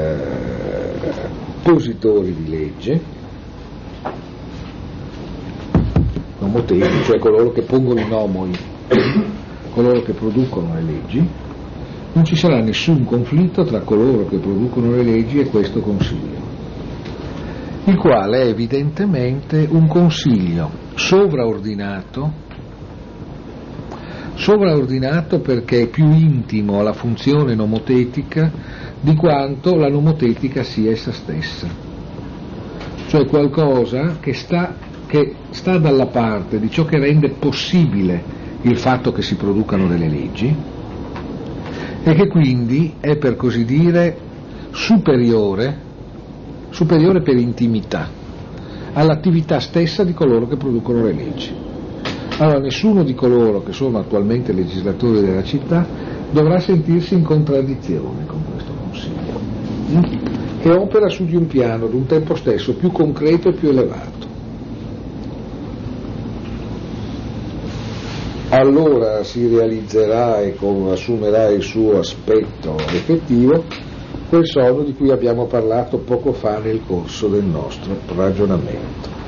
positori di legge, nomoteti, cioè coloro che pongono i nomoi, coloro che producono le leggi, non ci sarà nessun conflitto tra coloro che producono le leggi e questo Consiglio, il quale è evidentemente un Consiglio sovraordinato, sovraordinato perché è più intimo alla funzione nomotetica di quanto la nomotetica sia essa stessa, cioè qualcosa che sta, che sta dalla parte di ciò che rende possibile il fatto che si producano delle leggi e che quindi è per così dire superiore, superiore per intimità all'attività stessa di coloro che producono le leggi. Allora nessuno di coloro che sono attualmente legislatori della città dovrà sentirsi in contraddizione con questo che opera su di un piano ad un tempo stesso più concreto e più elevato. Allora si realizzerà e assumerà il suo aspetto effettivo quel sogno di cui abbiamo parlato poco fa nel corso del nostro ragionamento.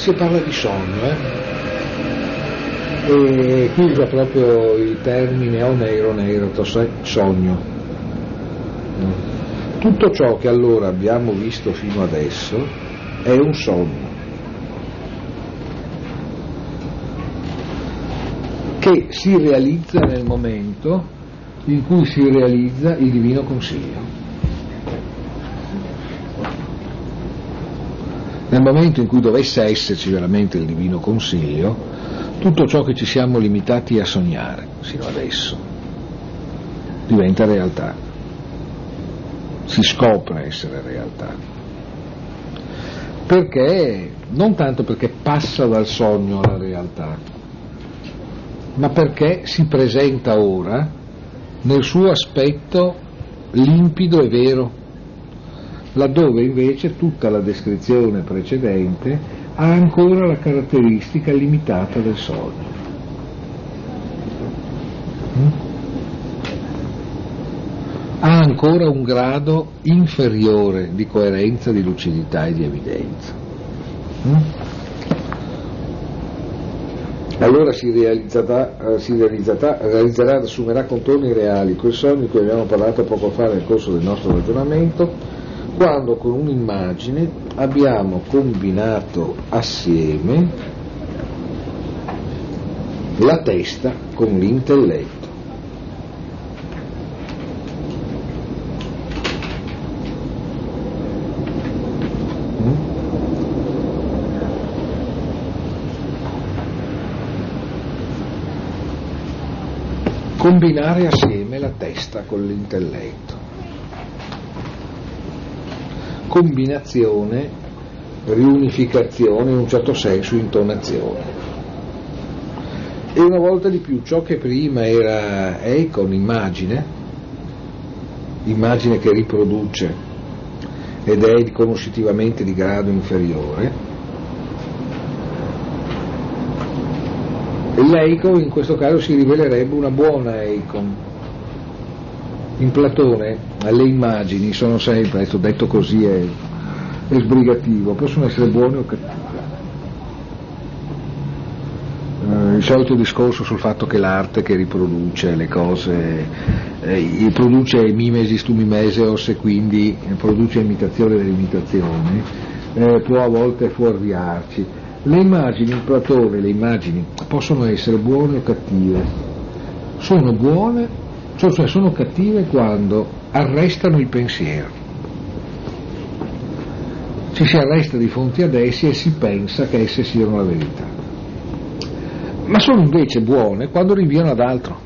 Si parla di sogno, eh? e qui usa proprio il termine o nero nero, sogno. Tutto ciò che allora abbiamo visto fino adesso è un sogno. che si realizza nel momento in cui si realizza il divino consiglio. Nel momento in cui dovesse esserci veramente il divino consiglio, tutto ciò che ci siamo limitati a sognare sino adesso diventa realtà, si scopre essere realtà. Perché? Non tanto perché passa dal sogno alla realtà, ma perché si presenta ora nel suo aspetto limpido e vero laddove invece tutta la descrizione precedente ha ancora la caratteristica limitata del sogno. Mm? Ha ancora un grado inferiore di coerenza, di lucidità e di evidenza. Mm? Allora si realizzerà, si realizzerà, realizzerà, assumerà contorni reali quel sogno di cui abbiamo parlato poco fa nel corso del nostro ragionamento quando con un'immagine abbiamo combinato assieme la testa con l'intelletto. Combinare assieme la testa con l'intelletto combinazione, riunificazione, in un certo senso intonazione. E una volta di più ciò che prima era Eikon, immagine, immagine che riproduce ed è conoscitivamente di grado inferiore, l'Eikon in questo caso si rivelerebbe una buona Eikon. In Platone le immagini sono sempre, detto così è, è sbrigativo, possono essere buone o cattive Eh, il solito discorso sul fatto che l'arte che riproduce le cose, eh, produce mimesis tu mimeseos e quindi produce imitazione delle imitazioni, eh, può a volte fuorviarci. Le immagini in Platone, le immagini possono essere buone o cattive. Sono buone, cioè sono cattive quando arrestano il pensiero. Ci si arresta di fronte ad essi e si pensa che esse siano la verità ma sono invece buone quando rinviano ad altro,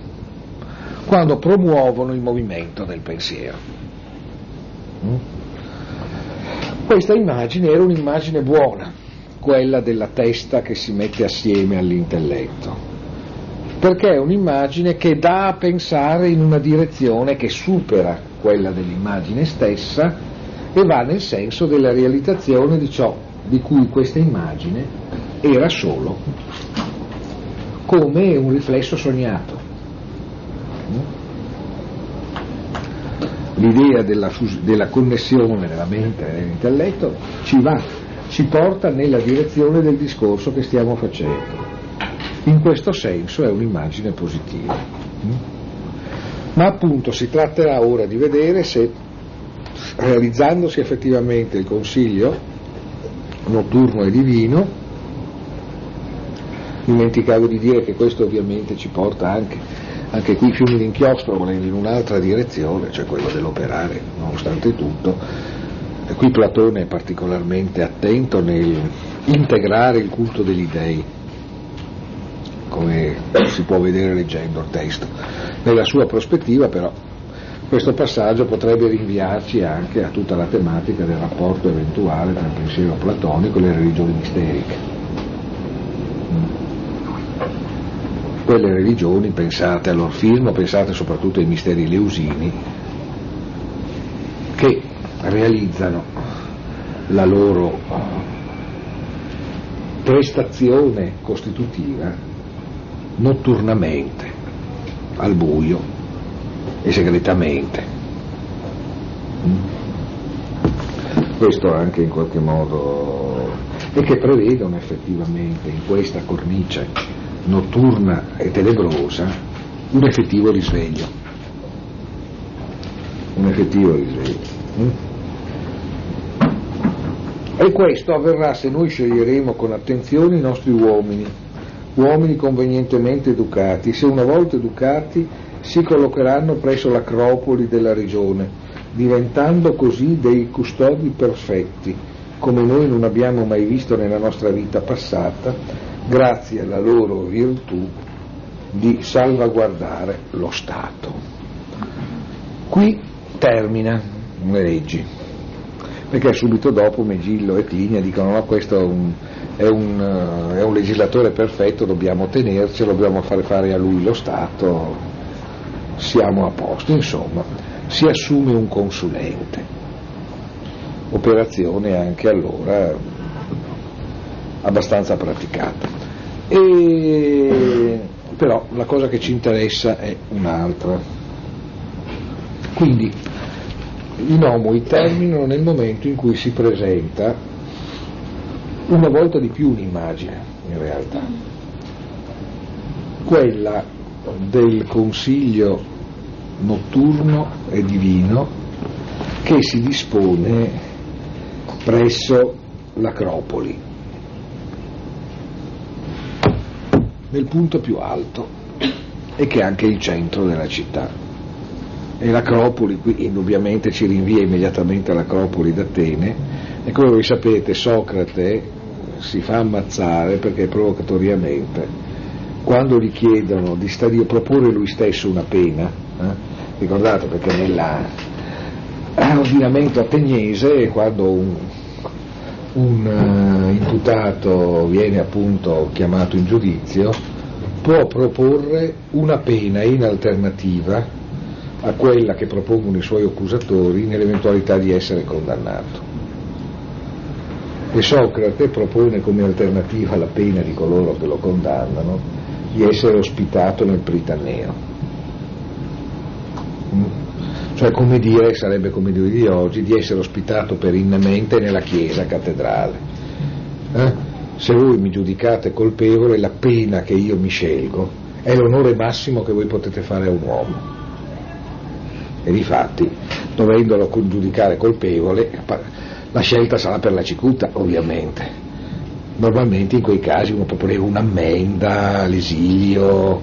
quando promuovono il movimento del pensiero. Mm? Questa immagine era un'immagine buona, quella della testa che si mette assieme all'intelletto, perché è un'immagine che dà a pensare in una direzione che supera quella dell'immagine stessa e va nel senso della realizzazione di ciò di cui questa immagine era solo come un riflesso sognato. L'idea della, della connessione della mente e dell'intelletto ci va, ci porta nella direzione del discorso che stiamo facendo. In questo senso è un'immagine positiva. Ma appunto si tratterà ora di vedere se realizzandosi effettivamente il consiglio notturno e divino dimenticavo di dire che questo ovviamente ci porta anche, anche qui fiumi d'inchiostro volendo in un'altra direzione, cioè quella dell'operare, nonostante tutto. E qui Platone è particolarmente attento nel integrare il culto degli dei, come si può vedere leggendo il testo. Nella sua prospettiva però questo passaggio potrebbe rinviarci anche a tutta la tematica del rapporto eventuale tra il pensiero platonico e le religioni misteriche quelle religioni, pensate all'orfismo, pensate soprattutto ai misteri leusini, che realizzano la loro prestazione costitutiva notturnamente, al buio e segretamente. Questo anche in qualche modo e che prevedono effettivamente in questa cornice notturna e tenebrosa un effettivo risveglio. Un effettivo risveglio. E questo avverrà se noi sceglieremo con attenzione i nostri uomini, uomini convenientemente educati, se una volta educati si collocheranno presso l'acropoli della regione, diventando così dei custodi perfetti, come noi non abbiamo mai visto nella nostra vita passata, grazie alla loro virtù di salvaguardare lo Stato. Qui termina le leggi, perché subito dopo Megillo e Clinia dicono no, questo è un, è, un, è un, legislatore perfetto, dobbiamo tenercelo, dobbiamo fare fare a lui lo Stato, siamo a posto, insomma, si assume un consulente, operazione anche allora abbastanza praticata. E, però la cosa che ci interessa è un'altra. Quindi i nomoi terminano nel momento in cui si presenta una volta di più un'immagine, in realtà, quella del consiglio notturno e divino che si dispone presso l'Acropoli. nel punto più alto e che è anche il centro della città. E l'Acropoli qui indubbiamente ci rinvia immediatamente all'Acropoli d'Atene e come voi sapete Socrate si fa ammazzare perché provocatoriamente quando gli chiedono di stadio, proporre lui stesso una pena, eh? ricordate perché nell'ordinamento ateniese quando un, un uh, imputato viene appunto chiamato in giudizio, può proporre una pena in alternativa a quella che propongono i suoi accusatori nell'eventualità di essere condannato. E Socrate propone come alternativa alla pena di coloro che lo condannano di essere ospitato nel Pritaneo. Mm? Cioè come dire, sarebbe come dire di oggi, di essere ospitato perennemente nella chiesa cattedrale. Eh? se voi mi giudicate colpevole, la pena che io mi scelgo è l'onore massimo che voi potete fare a un uomo. E difatti, dovendolo giudicare colpevole, la scelta sarà per la cicuta, ovviamente. Normalmente in quei casi uno proponeva un'ammenda, l'esilio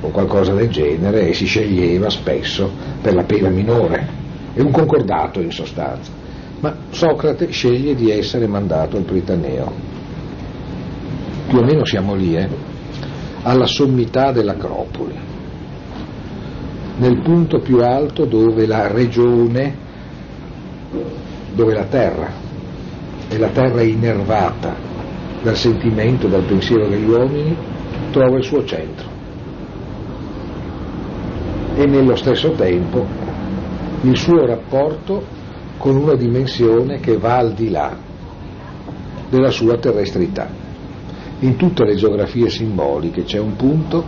o qualcosa del genere e si sceglieva spesso per la pena minore. È un concordato in sostanza. Ma Socrate sceglie di essere mandato al Pritaneo più o meno siamo lì, eh, alla sommità dell'Acropoli, nel punto più alto dove la regione, dove la terra, e la terra innervata dal sentimento, dal pensiero degli uomini, trova il suo centro. E nello stesso tempo il suo rapporto con una dimensione che va al di là della sua terrestrità in tutte le geografie simboliche c'è un punto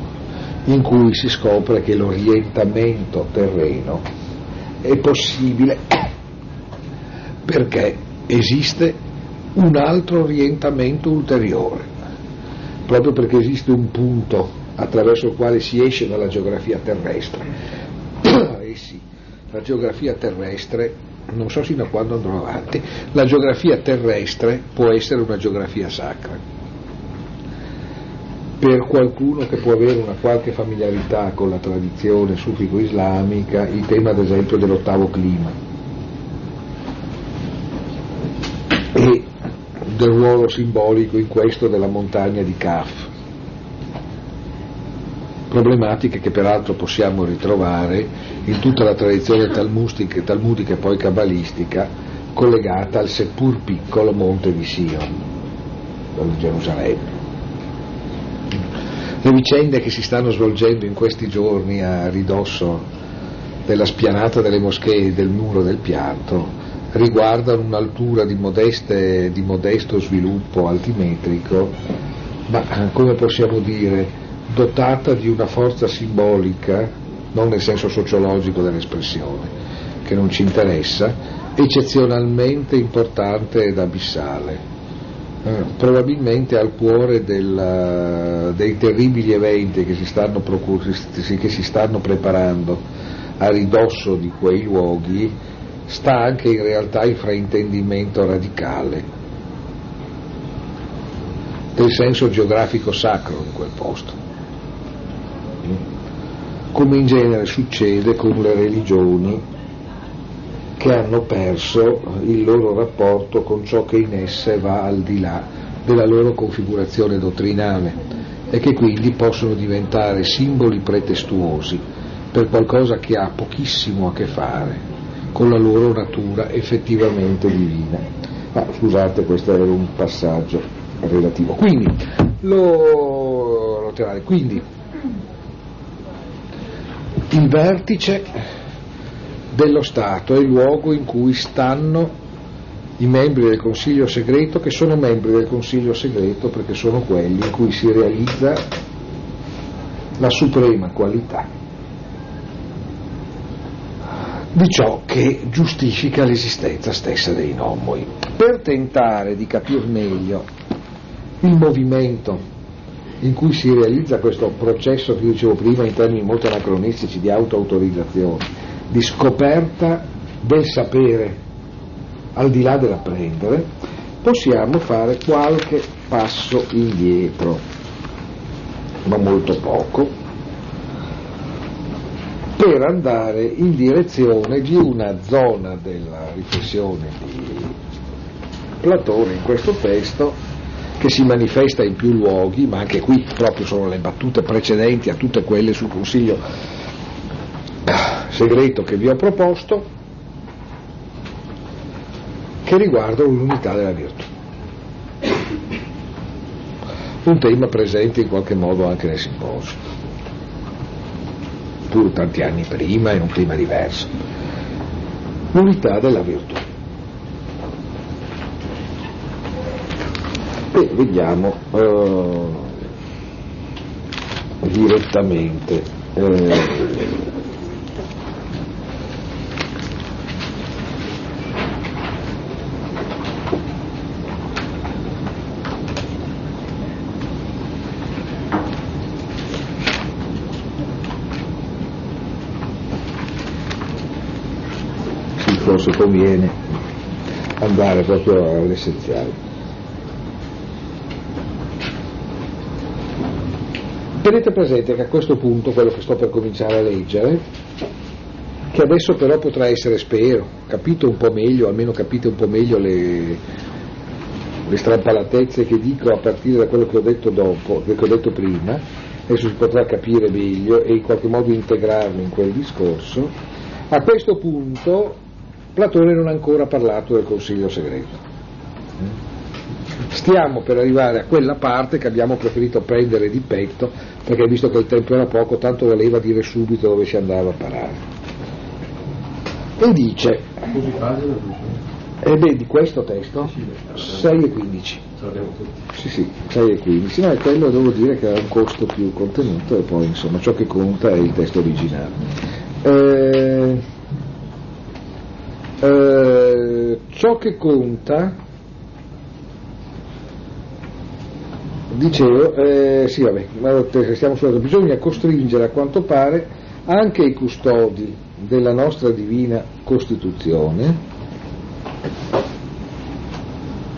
in cui si scopre che l'orientamento terreno è possibile perché esiste un altro orientamento ulteriore, proprio perché esiste un punto attraverso il quale si esce dalla geografia terrestre. [coughs] eh la geografia terrestre, non so fino a quando andrò avanti, la geografia terrestre può essere una geografia sacra per qualcuno che può avere una qualche familiarità con la tradizione sufico-islamica il tema ad esempio dell'ottavo clima e del ruolo simbolico in questo della montagna di Kaf. Problematiche che peraltro possiamo ritrovare in tutta la tradizione talmudica, e poi cabalistica collegata al seppur piccolo monte di Sion, di Gerusalemme. Le vicende che si stanno svolgendo in questi giorni a ridosso della spianata delle moschee e del muro del pianto riguardano un'altura di, modeste, di modesto sviluppo altimetrico, ma come possiamo dire, dotata di una forza simbolica, non nel senso sociologico dell'espressione, che non ci interessa, eccezionalmente importante ed abissale. Eh, probabilmente al cuore del, dei terribili eventi che si, procur- che si stanno preparando a ridosso di quei luoghi sta anche in realtà il fraintendimento radicale del senso geografico sacro in quel posto, come in genere succede con le religioni che hanno perso il loro rapporto con ciò che in esse va al di là della loro configurazione dottrinale e che quindi possono diventare simboli pretestuosi per qualcosa che ha pochissimo a che fare con la loro natura effettivamente divina. Ma scusate, questo era un passaggio relativo. Quindi, lo, quindi il vertice dello Stato, è il luogo in cui stanno i membri del Consiglio segreto che sono membri del Consiglio segreto perché sono quelli in cui si realizza la suprema qualità di ciò che giustifica l'esistenza stessa dei nomoi. Per tentare di capire meglio il movimento in cui si realizza questo processo che dicevo prima in termini molto anacronistici di auto-autorizzazione, di scoperta del sapere al di là dell'apprendere, possiamo fare qualche passo indietro, ma molto poco, per andare in direzione di una zona della riflessione di Platone in questo testo che si manifesta in più luoghi, ma anche qui proprio sono le battute precedenti a tutte quelle sul Consiglio segreto che vi ho proposto che riguarda l'unità della virtù. un tema presente in qualche modo anche nel simposio, pur tanti anni prima in un clima diverso. L'unità della virtù. E vediamo eh, direttamente eh, forse conviene andare proprio all'essenziale. Tenete presente che a questo punto, quello che sto per cominciare a leggere, che adesso però potrà essere, spero, capito un po' meglio, almeno capite un po' meglio le, le strampalatezze che dico a partire da quello che ho detto dopo, che ho detto prima, adesso si potrà capire meglio e in qualche modo integrarmi in quel discorso. A questo punto Platone non ha ancora parlato del consiglio segreto. Stiamo per arrivare a quella parte che abbiamo preferito prendere di petto perché visto che il tempo era poco tanto voleva dire subito dove si andava a parare. E dice, e eh beh, di questo testo 6 e 15. Sì, sì, 6 e 15. No, è quello devo dire che ha un costo più contenuto e poi insomma ciò che conta è il testo originale. Eh, eh, ciò che conta, dicevo, eh, sì vabbè, stiamo sulla, bisogna costringere a quanto pare anche i custodi della nostra divina Costituzione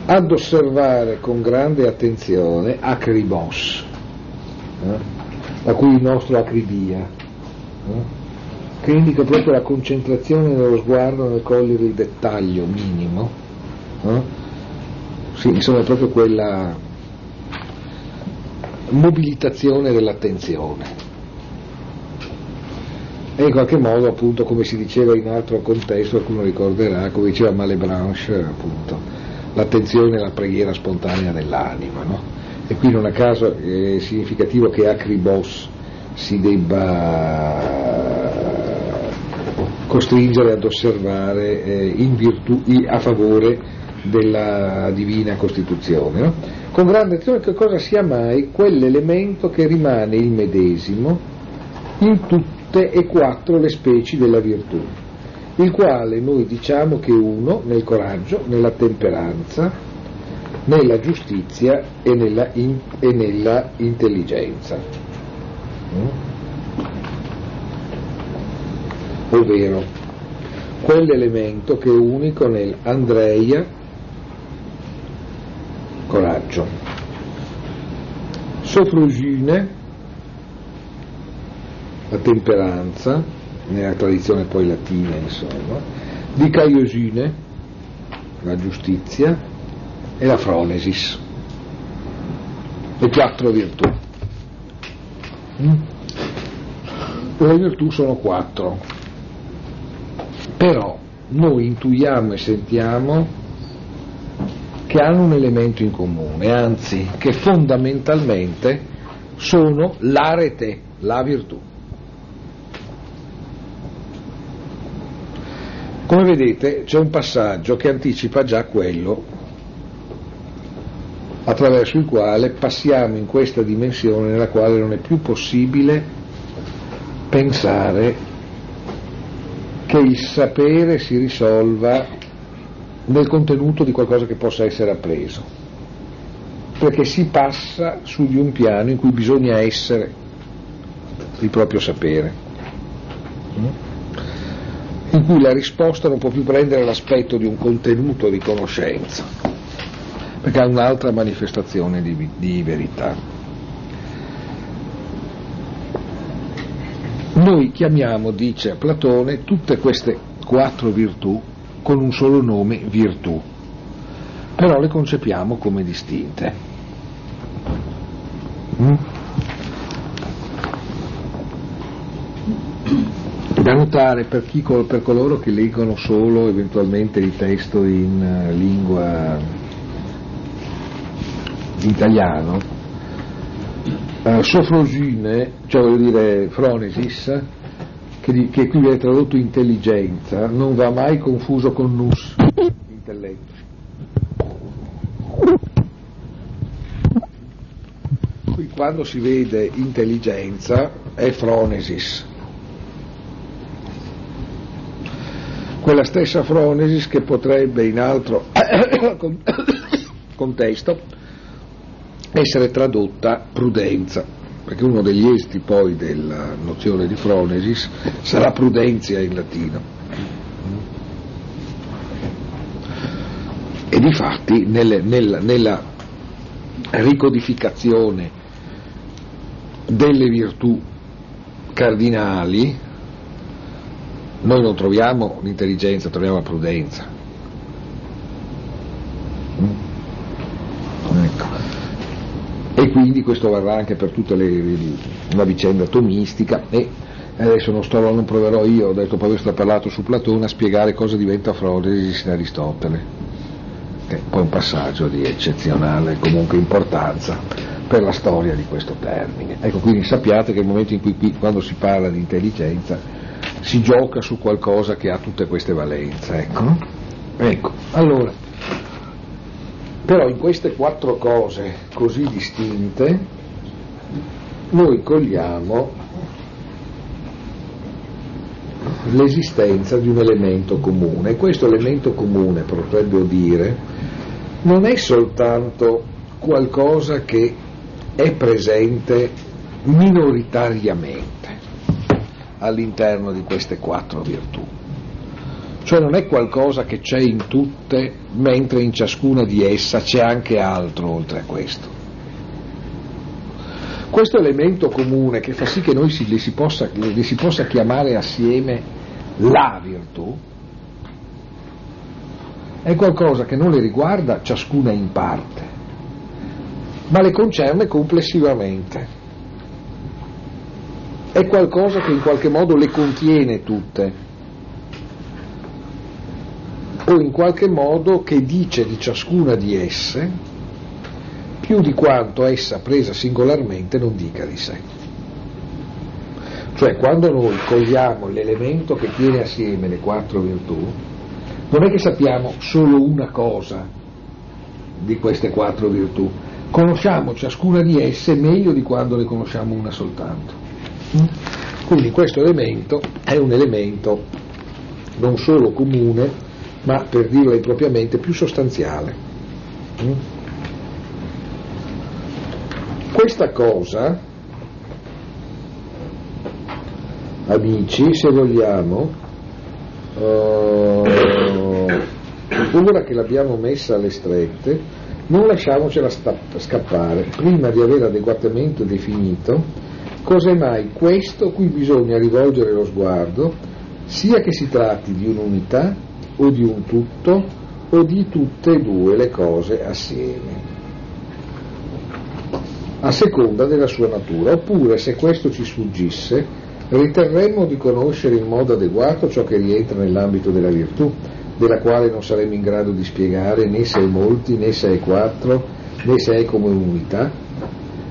ad osservare con grande attenzione acribos, eh, da cui il nostro acribia. Eh, che indica proprio la concentrazione nello sguardo nel cogliere il dettaglio minimo. No? Sì, insomma, proprio quella mobilitazione dell'attenzione. E in qualche modo, appunto, come si diceva in altro contesto, qualcuno ricorderà, come diceva Malebranche, appunto, l'attenzione è la preghiera spontanea dell'anima. No? E qui non a caso è significativo che Acribos si debba costringere ad osservare eh, virtù, a favore della divina Costituzione. No? Con grande attenzione che cosa sia mai quell'elemento che rimane il medesimo in tutte e quattro le specie della virtù, il quale noi diciamo che è uno nel coraggio, nella temperanza, nella giustizia e nella, in, e nella intelligenza. Mm? Ovvero quell'elemento che è unico nel Andreia, coraggio, Sofrugine, la temperanza, nella tradizione poi latina insomma, di Caiosine, la giustizia, e la Fronesis, le quattro virtù. Mm? Le virtù sono quattro, però noi intuiamo e sentiamo che hanno un elemento in comune, anzi che fondamentalmente sono l'arete, la virtù. Come vedete c'è un passaggio che anticipa già quello attraverso il quale passiamo in questa dimensione nella quale non è più possibile pensare che il sapere si risolva nel contenuto di qualcosa che possa essere appreso, perché si passa su di un piano in cui bisogna essere il proprio sapere, mm? in cui la risposta non può più prendere l'aspetto di un contenuto di conoscenza, perché ha un'altra manifestazione di, di verità. Noi chiamiamo, dice Platone, tutte queste quattro virtù con un solo nome virtù, però le concepiamo come distinte. Mm? Da notare per, chi, per coloro che leggono solo eventualmente il testo in uh, lingua in italiano, uh, sofrosine, cioè voglio dire fronesis, che, che qui viene tradotto intelligenza, non va mai confuso con nus, intelletto. Qui quando si vede intelligenza è fronesis. Quella stessa fronesis che potrebbe in altro [coughs] [coughs] contesto essere tradotta prudenza, perché uno degli esiti poi della nozione di fronesis sarà prudenzia in latino. E difatti nelle, nella, nella ricodificazione delle virtù cardinali noi non troviamo l'intelligenza, troviamo la prudenza. e quindi questo varrà anche per tutta le, la vicenda atomistica e adesso non, sto, non proverò io, ho detto poi aver parlato su Platone, a spiegare cosa diventa Frodesis in Aristotele che poi è un passaggio di eccezionale comunque importanza per la storia di questo termine. Ecco, quindi sappiate che nel momento in cui qui, quando si parla di intelligenza si gioca su qualcosa che ha tutte queste valenze. Ecco, ecco. allora però in queste quattro cose così distinte noi cogliamo l'esistenza di un elemento comune. Questo elemento comune, potrebbe dire, non è soltanto qualcosa che è presente minoritariamente all'interno di queste quattro virtù, cioè non è qualcosa che c'è in tutte, mentre in ciascuna di essa c'è anche altro oltre a questo. Questo elemento comune che fa sì che noi si, li, si possa, li si possa chiamare assieme la virtù, è qualcosa che non le riguarda ciascuna in parte, ma le concerne complessivamente. È qualcosa che in qualche modo le contiene tutte o in qualche modo che dice di ciascuna di esse più di quanto essa presa singolarmente non dica di sé. Cioè quando noi cogliamo l'elemento che tiene assieme le quattro virtù, non è che sappiamo solo una cosa di queste quattro virtù, conosciamo ciascuna di esse meglio di quando ne conosciamo una soltanto. Quindi questo elemento è un elemento non solo comune, ma per dirla impropriamente più sostanziale. Mm? Questa cosa, amici, se vogliamo, uh, ora che l'abbiamo messa alle strette, non lasciamocela scappare, prima di aver adeguatamente definito cos'è mai questo cui bisogna rivolgere lo sguardo, sia che si tratti di un'unità o di un tutto o di tutte e due le cose assieme, a seconda della sua natura, oppure se questo ci sfuggisse, riterremmo di conoscere in modo adeguato ciò che rientra nell'ambito della virtù, della quale non saremmo in grado di spiegare né se è molti, né se è quattro, né se è come un'unità?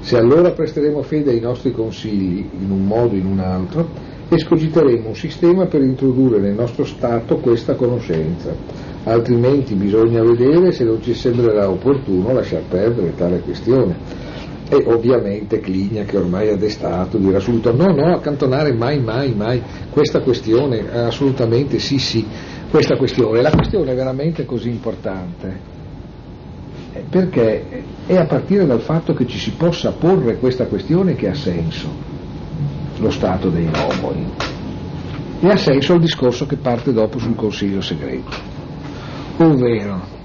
Se allora presteremo fede ai nostri consigli in un modo o in un altro, escogiteremo un sistema per introdurre nel nostro Stato questa conoscenza, altrimenti bisogna vedere se non ci sembrerà opportuno lasciar perdere tale questione. E ovviamente Cligna, che ormai è destato, dirà subito no, no, accantonare mai, mai, mai questa questione, assolutamente sì, sì, questa questione. La questione è veramente così importante eh, perché è a partire dal fatto che ci si possa porre questa questione che ha senso lo stato dei nomoi. E ha senso il discorso che parte dopo sul consiglio segreto, ovvero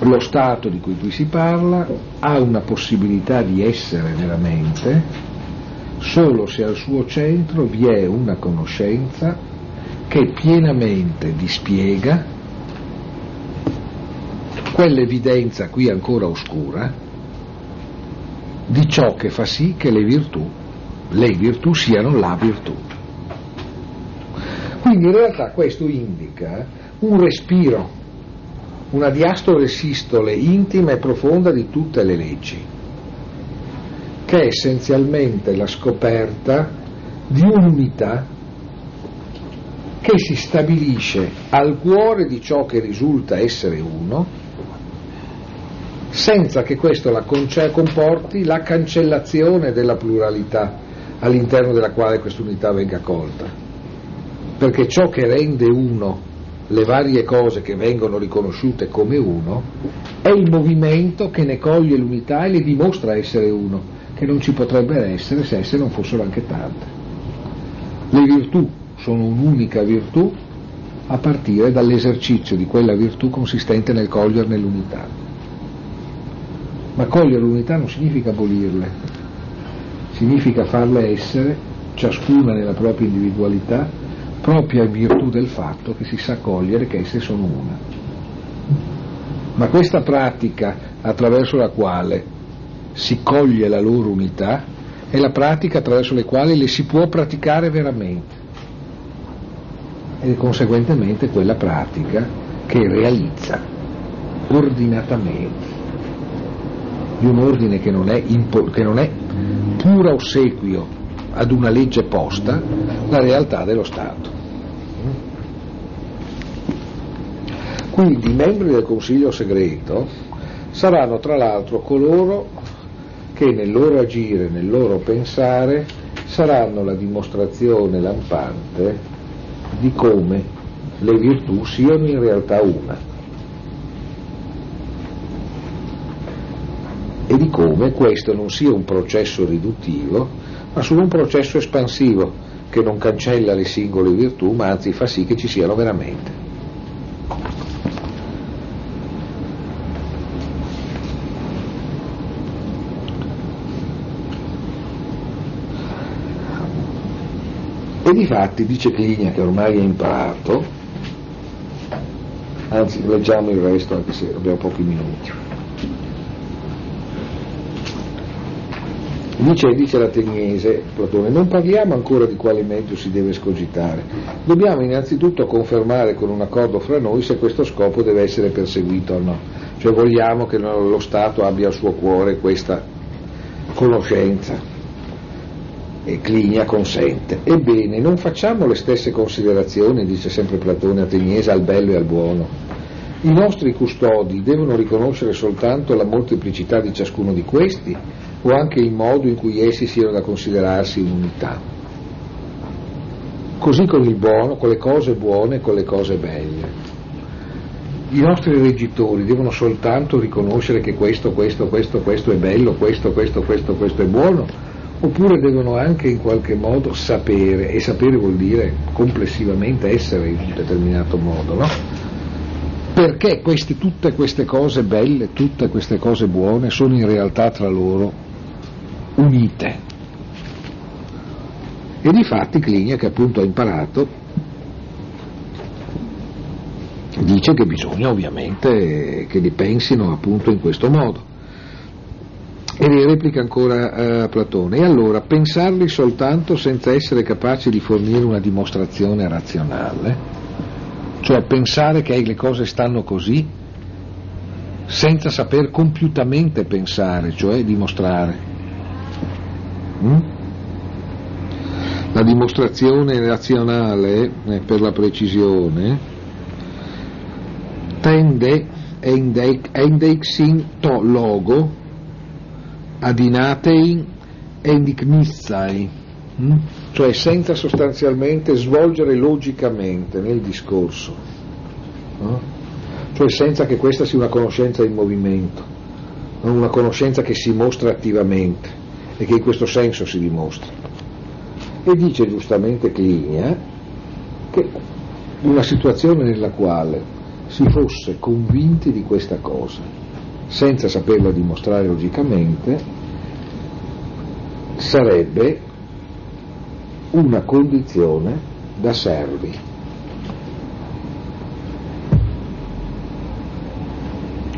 lo stato di cui qui si parla ha una possibilità di essere veramente solo se al suo centro vi è una conoscenza che pienamente dispiega quell'evidenza qui ancora oscura di ciò che fa sì che le virtù, le virtù siano la virtù. Quindi in realtà questo indica un respiro, una diastole sistole intima e profonda di tutte le leggi. che è essenzialmente la scoperta di un'unità che si stabilisce al cuore di ciò che risulta essere uno, senza che questo la comporti la cancellazione della pluralità all'interno della quale quest'unità venga colta. Perché ciò che rende uno le varie cose che vengono riconosciute come uno è il movimento che ne coglie l'unità e le dimostra essere uno, che non ci potrebbe essere se esse non fossero anche tante. Le virtù sono un'unica virtù a partire dall'esercizio di quella virtù consistente nel coglierne l'unità. Ma cogliere l'unità non significa abolirle, significa farle essere, ciascuna nella propria individualità, propria in virtù del fatto che si sa cogliere che esse sono una. Ma questa pratica attraverso la quale si coglie la loro unità è la pratica attraverso la quale le si può praticare veramente e conseguentemente quella pratica che realizza ordinatamente di un ordine che non è, impo- che non è pura ossequio ad una legge posta la realtà dello Stato. Quindi i membri del Consiglio segreto saranno tra l'altro coloro che nel loro agire, nel loro pensare, saranno la dimostrazione lampante di come le virtù siano in realtà una e di come questo non sia un processo riduttivo, ma solo un processo espansivo che non cancella le singole virtù, ma anzi fa sì che ci siano veramente. E di fatti dice Clinia che ormai è imparato, anzi leggiamo il resto anche se abbiamo pochi minuti. Dice, dice l'ateniese Platone, non parliamo ancora di quale mezzo si deve scogitare, dobbiamo innanzitutto confermare con un accordo fra noi se questo scopo deve essere perseguito o no, cioè vogliamo che lo Stato abbia al suo cuore questa conoscenza e Clinia consente. Ebbene, non facciamo le stesse considerazioni, dice sempre Platone ateniese, al bello e al buono. I nostri custodi devono riconoscere soltanto la molteplicità di ciascuno di questi o anche il modo in cui essi siano da considerarsi in unità. Così con il buono, con le cose buone e con le cose belle. I nostri reggitori devono soltanto riconoscere che questo, questo, questo, questo è bello, questo, questo, questo, questo è buono, oppure devono anche in qualche modo sapere, e sapere vuol dire complessivamente essere in un determinato modo, no? Perché queste, tutte queste cose belle, tutte queste cose buone sono in realtà tra loro unite. E di fatti Clinia, che appunto ha imparato, dice che bisogna ovviamente che li pensino appunto in questo modo. E replica ancora eh, Platone, e allora pensarli soltanto senza essere capaci di fornire una dimostrazione razionale, cioè pensare che le cose stanno così, senza saper compiutamente pensare, cioè dimostrare. Mm? La dimostrazione razionale, eh, per la precisione, tende endeixin to logo adinatein enigmissai, hm? cioè senza sostanzialmente svolgere logicamente nel discorso, cioè senza che questa sia una conoscenza in movimento, una conoscenza che si mostra attivamente e che in questo senso si dimostra. E dice giustamente Clinia che una situazione nella quale si fosse convinti di questa cosa, senza saperla dimostrare logicamente, sarebbe una condizione da servi.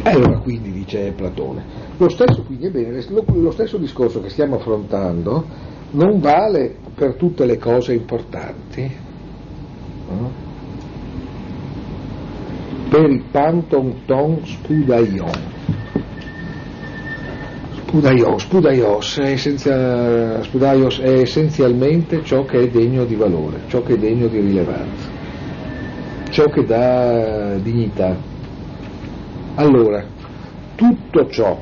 E allora quindi dice Platone, lo stesso, quindi, bene, lo, stesso discorso che stiamo affrontando non vale per tutte le cose importanti. No? Per il panton ton spudaion Spudaios, spudaios, è essenzia, spudaios è essenzialmente ciò che è degno di valore, ciò che è degno di rilevanza, ciò che dà dignità. Allora, tutto ciò,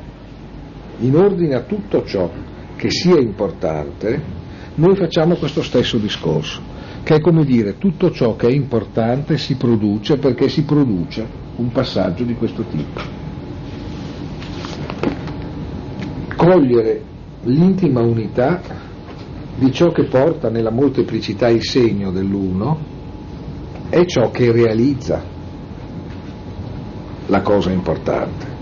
in ordine a tutto ciò che sia importante, noi facciamo questo stesso discorso, che è come dire tutto ciò che è importante si produce perché si produce un passaggio di questo tipo. cogliere l'intima unità di ciò che porta nella molteplicità il segno dell'uno è ciò che realizza la cosa importante.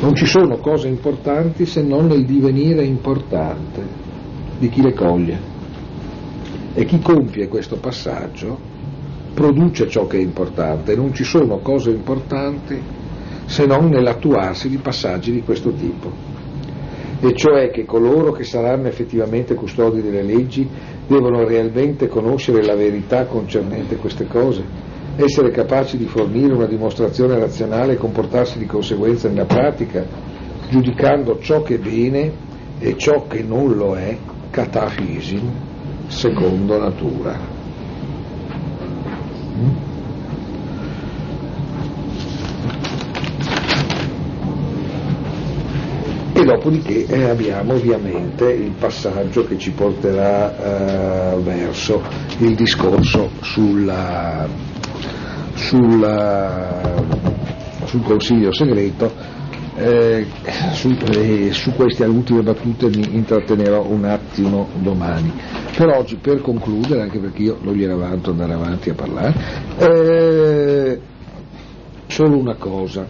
Non ci sono cose importanti se non nel divenire importante di chi le coglie. E chi compie questo passaggio produce ciò che è importante. Non ci sono cose importanti se non nell'attuarsi di passaggi di questo tipo. E cioè che coloro che saranno effettivamente custodi delle leggi devono realmente conoscere la verità concernente queste cose, essere capaci di fornire una dimostrazione razionale e comportarsi di conseguenza nella pratica, giudicando ciò che è bene e ciò che non lo è, catafisim, secondo natura. e dopodiché eh, abbiamo ovviamente il passaggio che ci porterà eh, verso il discorso sulla, sulla, sul consiglio segreto eh, su, eh, su, queste ultime battute mi intrattenerò un attimo domani. Per oggi, per concludere, anche perché io non gli era avanti andare avanti a parlare, eh, solo una cosa.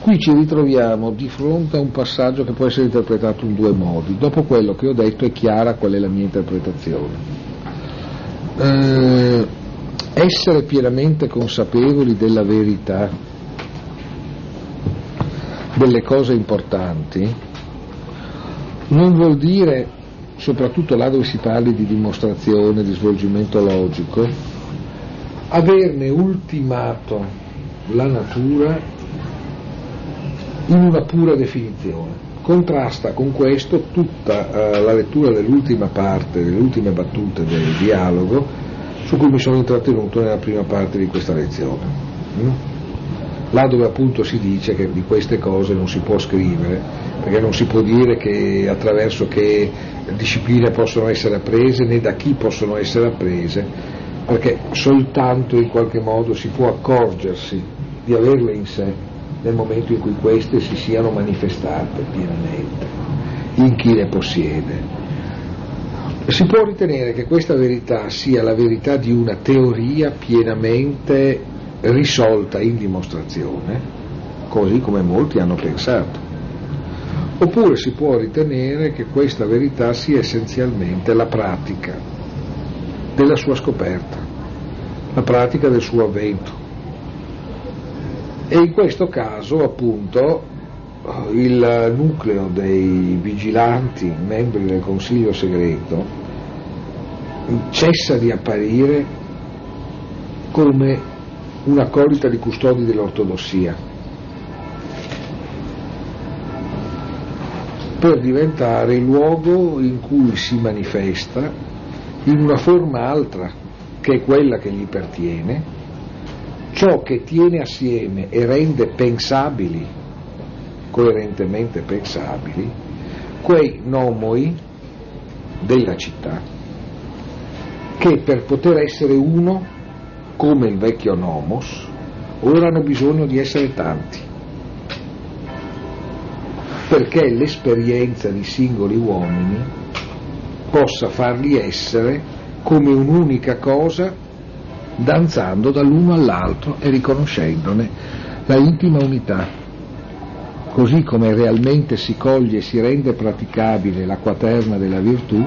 Qui ci ritroviamo di fronte a un passaggio che può essere interpretato in due modi. Dopo quello che ho detto è chiara qual è la mia interpretazione. Eh, essere pienamente consapevoli della verità, delle cose importanti, non vuol dire, soprattutto là dove si parli di dimostrazione, di svolgimento logico, averne ultimato la natura in una pura definizione. Contrasta con questo tutta uh, la lettura dell'ultima parte, delle ultime battute del dialogo su cui mi sono intrattenuto nella prima parte di questa lezione. Là dove appunto si dice che di queste cose non si può scrivere, perché non si può dire che attraverso che discipline possono essere apprese né da chi possono essere apprese, perché soltanto in qualche modo si può accorgersi di averle in sé nel momento in cui queste si siano manifestate pienamente in chi le possiede. Si può ritenere che questa verità sia la verità di una teoria pienamente risolta in dimostrazione, così come molti hanno pensato. Oppure si può ritenere che questa verità sia essenzialmente la pratica della sua scoperta, la pratica del suo avvento, e in questo caso appunto il nucleo dei vigilanti, membri del Consiglio segreto, cessa di apparire come un'accolita di custodi dell'ortodossia, per diventare il luogo in cui si manifesta in una forma altra che è quella che gli pertiene, ciò che tiene assieme e rende pensabili, coerentemente pensabili, quei nomoi della città che per poter essere uno, come il vecchio nomos, ora hanno bisogno di essere tanti, perché l'esperienza di singoli uomini possa farli essere come un'unica cosa danzando dall'uno all'altro e riconoscendone la intima unità. Così come realmente si coglie e si rende praticabile la quaterna della virtù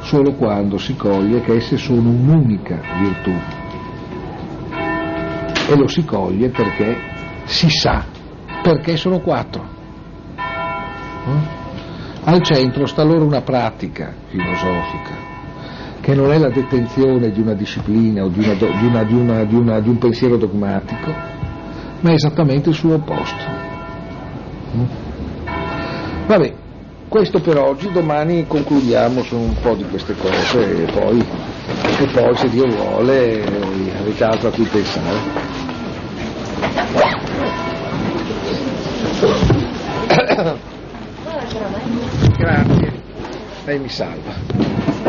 solo quando si coglie che esse sono un'unica virtù. E lo si coglie perché si sa, perché sono quattro. Eh? Al centro sta loro una pratica filosofica, che non è la detenzione di una disciplina o di, una, di, una, di, una, di un pensiero dogmatico, ma è esattamente il suo opposto. Mm? Vabbè, questo per oggi, domani concludiamo su un po' di queste cose e poi, e poi se Dio vuole avete altro a cui pensare. [coughs] Grazie, lei mi salva.